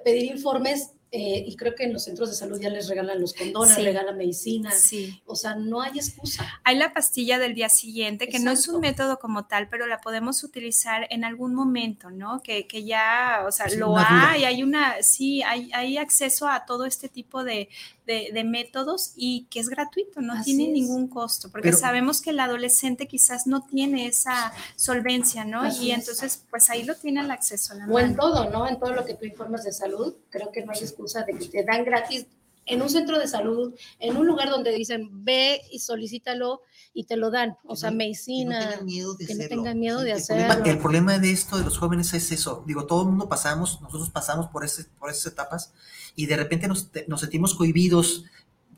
pedir informes, eh, y creo que en los centros de salud ya les regalan los condones, sí. regalan medicina. Sí. O sea, no hay excusa. Hay la pastilla del día siguiente, que Exacto. no es un método como tal, pero la podemos utilizar en algún momento, ¿no? Que, que ya, o sea, lo hay, hay una, sí, hay, hay acceso a todo este tipo de, de, de, métodos y que es gratuito, no Así tiene es. ningún costo, porque Pero, sabemos que el adolescente quizás no tiene esa solvencia, ¿no? y entonces, es. pues ahí lo tiene el acceso. La o en todo, ¿no? En todo lo que tú informas de salud, creo que no hay excusa de que te dan gratis en un centro de salud, en un lugar donde dicen ve y solicítalo y te lo dan, o sea, medicina, que no tengan miedo de, que no tengan miedo de el hacerlo. Problema, el problema de esto de los jóvenes es eso, digo, todo el mundo pasamos, nosotros pasamos por, ese, por esas etapas y de repente nos, nos sentimos cohibidos,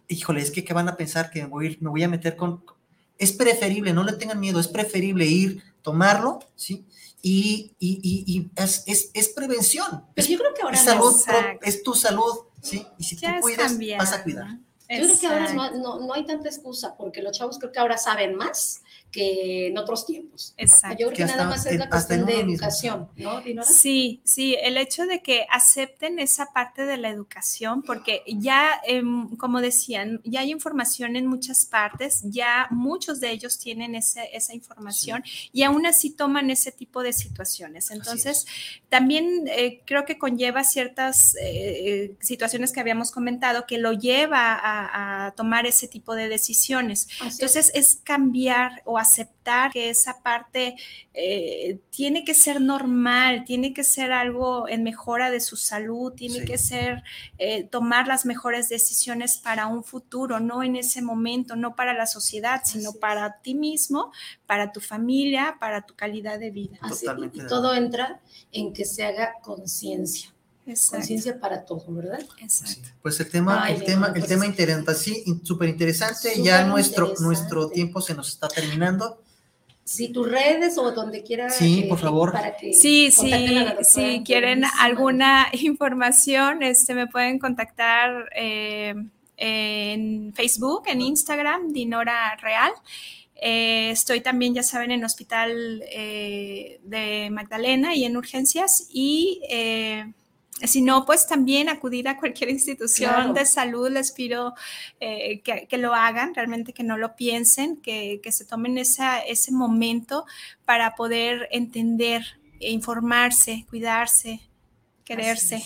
híjole, es que ¿qué van a pensar? Que me voy, me voy a meter con... Es preferible, no le tengan miedo, es preferible ir, tomarlo, ¿sí? Y, y, y, y es, es, es, prevención. Pero yo creo que ahora es, salud, es tu salud, ¿sí? Y si ya tú cuidas, vas a cuidar. Yo creo que ahora no, no, no, hay tanta excusa, porque los chavos creo que ahora saben más que en otros tiempos. Exacto. Yo creo que, que nada más es la cuestión de educación, ¿no, Dinora? Sí, sí, el hecho de que acepten esa parte de la educación, porque ya, eh, como decían, ya hay información en muchas partes, ya muchos de ellos tienen ese, esa información sí. y aún así toman ese tipo de situaciones. Entonces, también eh, creo que conlleva ciertas eh, situaciones que habíamos comentado que lo lleva a, a tomar ese tipo de decisiones. Así Entonces, es. es cambiar o aceptar que esa parte eh, tiene que ser normal, tiene que ser algo en mejora de su salud, tiene sí. que ser eh, tomar las mejores decisiones para un futuro, no en ese momento, no para la sociedad, sino Así para es. ti mismo, para tu familia, para tu calidad de vida. Así, y todo entra en que se haga conciencia conciencia para todo, ¿verdad? Exacto. Pues el tema, Ay, el tema, el tema interesante, sí, súper interesante. Ya nuestro, interesante. nuestro tiempo se nos está terminando. Si tus redes o donde quieras. Sí, por favor. Para que sí, sí, si quieren alguna información, este, me pueden contactar eh, en Facebook, en Instagram, Dinora Real. Eh, estoy también, ya saben, en Hospital eh, de Magdalena y en urgencias. Y eh, si no, pues también acudir a cualquier institución claro. de salud, les pido eh, que, que, lo hagan, realmente que no lo piensen, que, que se tomen esa, ese momento para poder entender, informarse, cuidarse, quererse.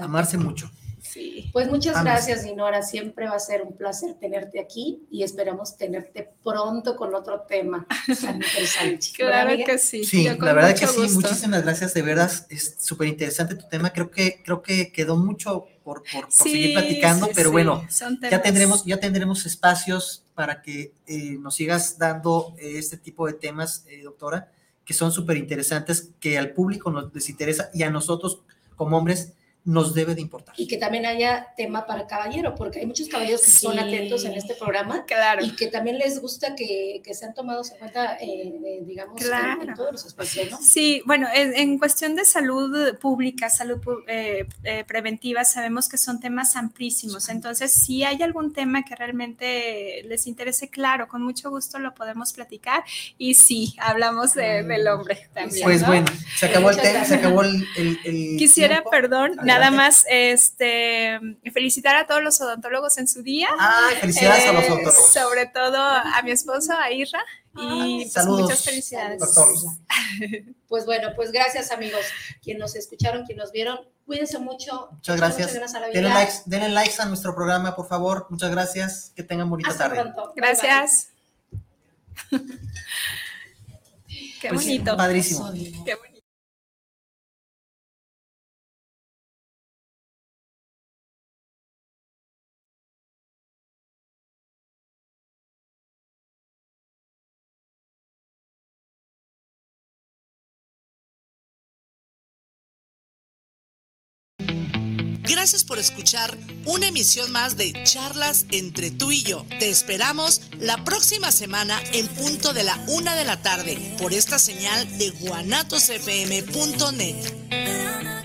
Amarse mucho. Sí. Pues muchas gracias, Dinora. Siempre va a ser un placer tenerte aquí y esperamos tenerte pronto con otro tema interesante. claro que sí. Sí, la verdad que gusto. sí. Muchísimas gracias. De verdad, es súper interesante tu tema. Creo que, creo que quedó mucho por, por, por sí, seguir platicando, sí, pero bueno, ya tendremos, ya tendremos espacios para que eh, nos sigas dando eh, este tipo de temas, eh, doctora, que son súper interesantes, que al público nos les interesa y a nosotros como hombres nos debe de importar. Y que también haya tema para caballero, porque hay muchos caballeros que sí. son atentos en este programa claro. y que también les gusta que, que sean tomados en cuenta, eh, digamos, claro. en, en, todos los aspectos, ¿no? Sí, bueno, en, en cuestión de salud pública, salud eh, eh, preventiva, sabemos que son temas amplísimos, entonces si hay algún tema que realmente les interese, claro, con mucho gusto lo podemos platicar y sí, hablamos de, del hombre también. Pues ¿no? bueno, se acabó el tema, se acabó el... el, el Quisiera, tiempo. perdón, nada más este, felicitar a todos los odontólogos en su día. Ay, felicidades eh, a los odontólogos. Sobre todo a mi esposo, a Irra. Y pues, Saludos, muchas felicidades. Doctor. Pues bueno, pues gracias amigos, quienes nos escucharon, quienes nos vieron. Cuídense mucho. Muchas gracias. Denle likes, denle likes, a nuestro programa, por favor. Muchas gracias. Que tengan bonita Hasta tarde. Pronto. Gracias. Bye bye. Qué pues, bonito. Padrísimo. Qué bonito. Gracias por escuchar una emisión más de Charlas entre tú y yo. Te esperamos la próxima semana en punto de la una de la tarde por esta señal de guanatosfm.net.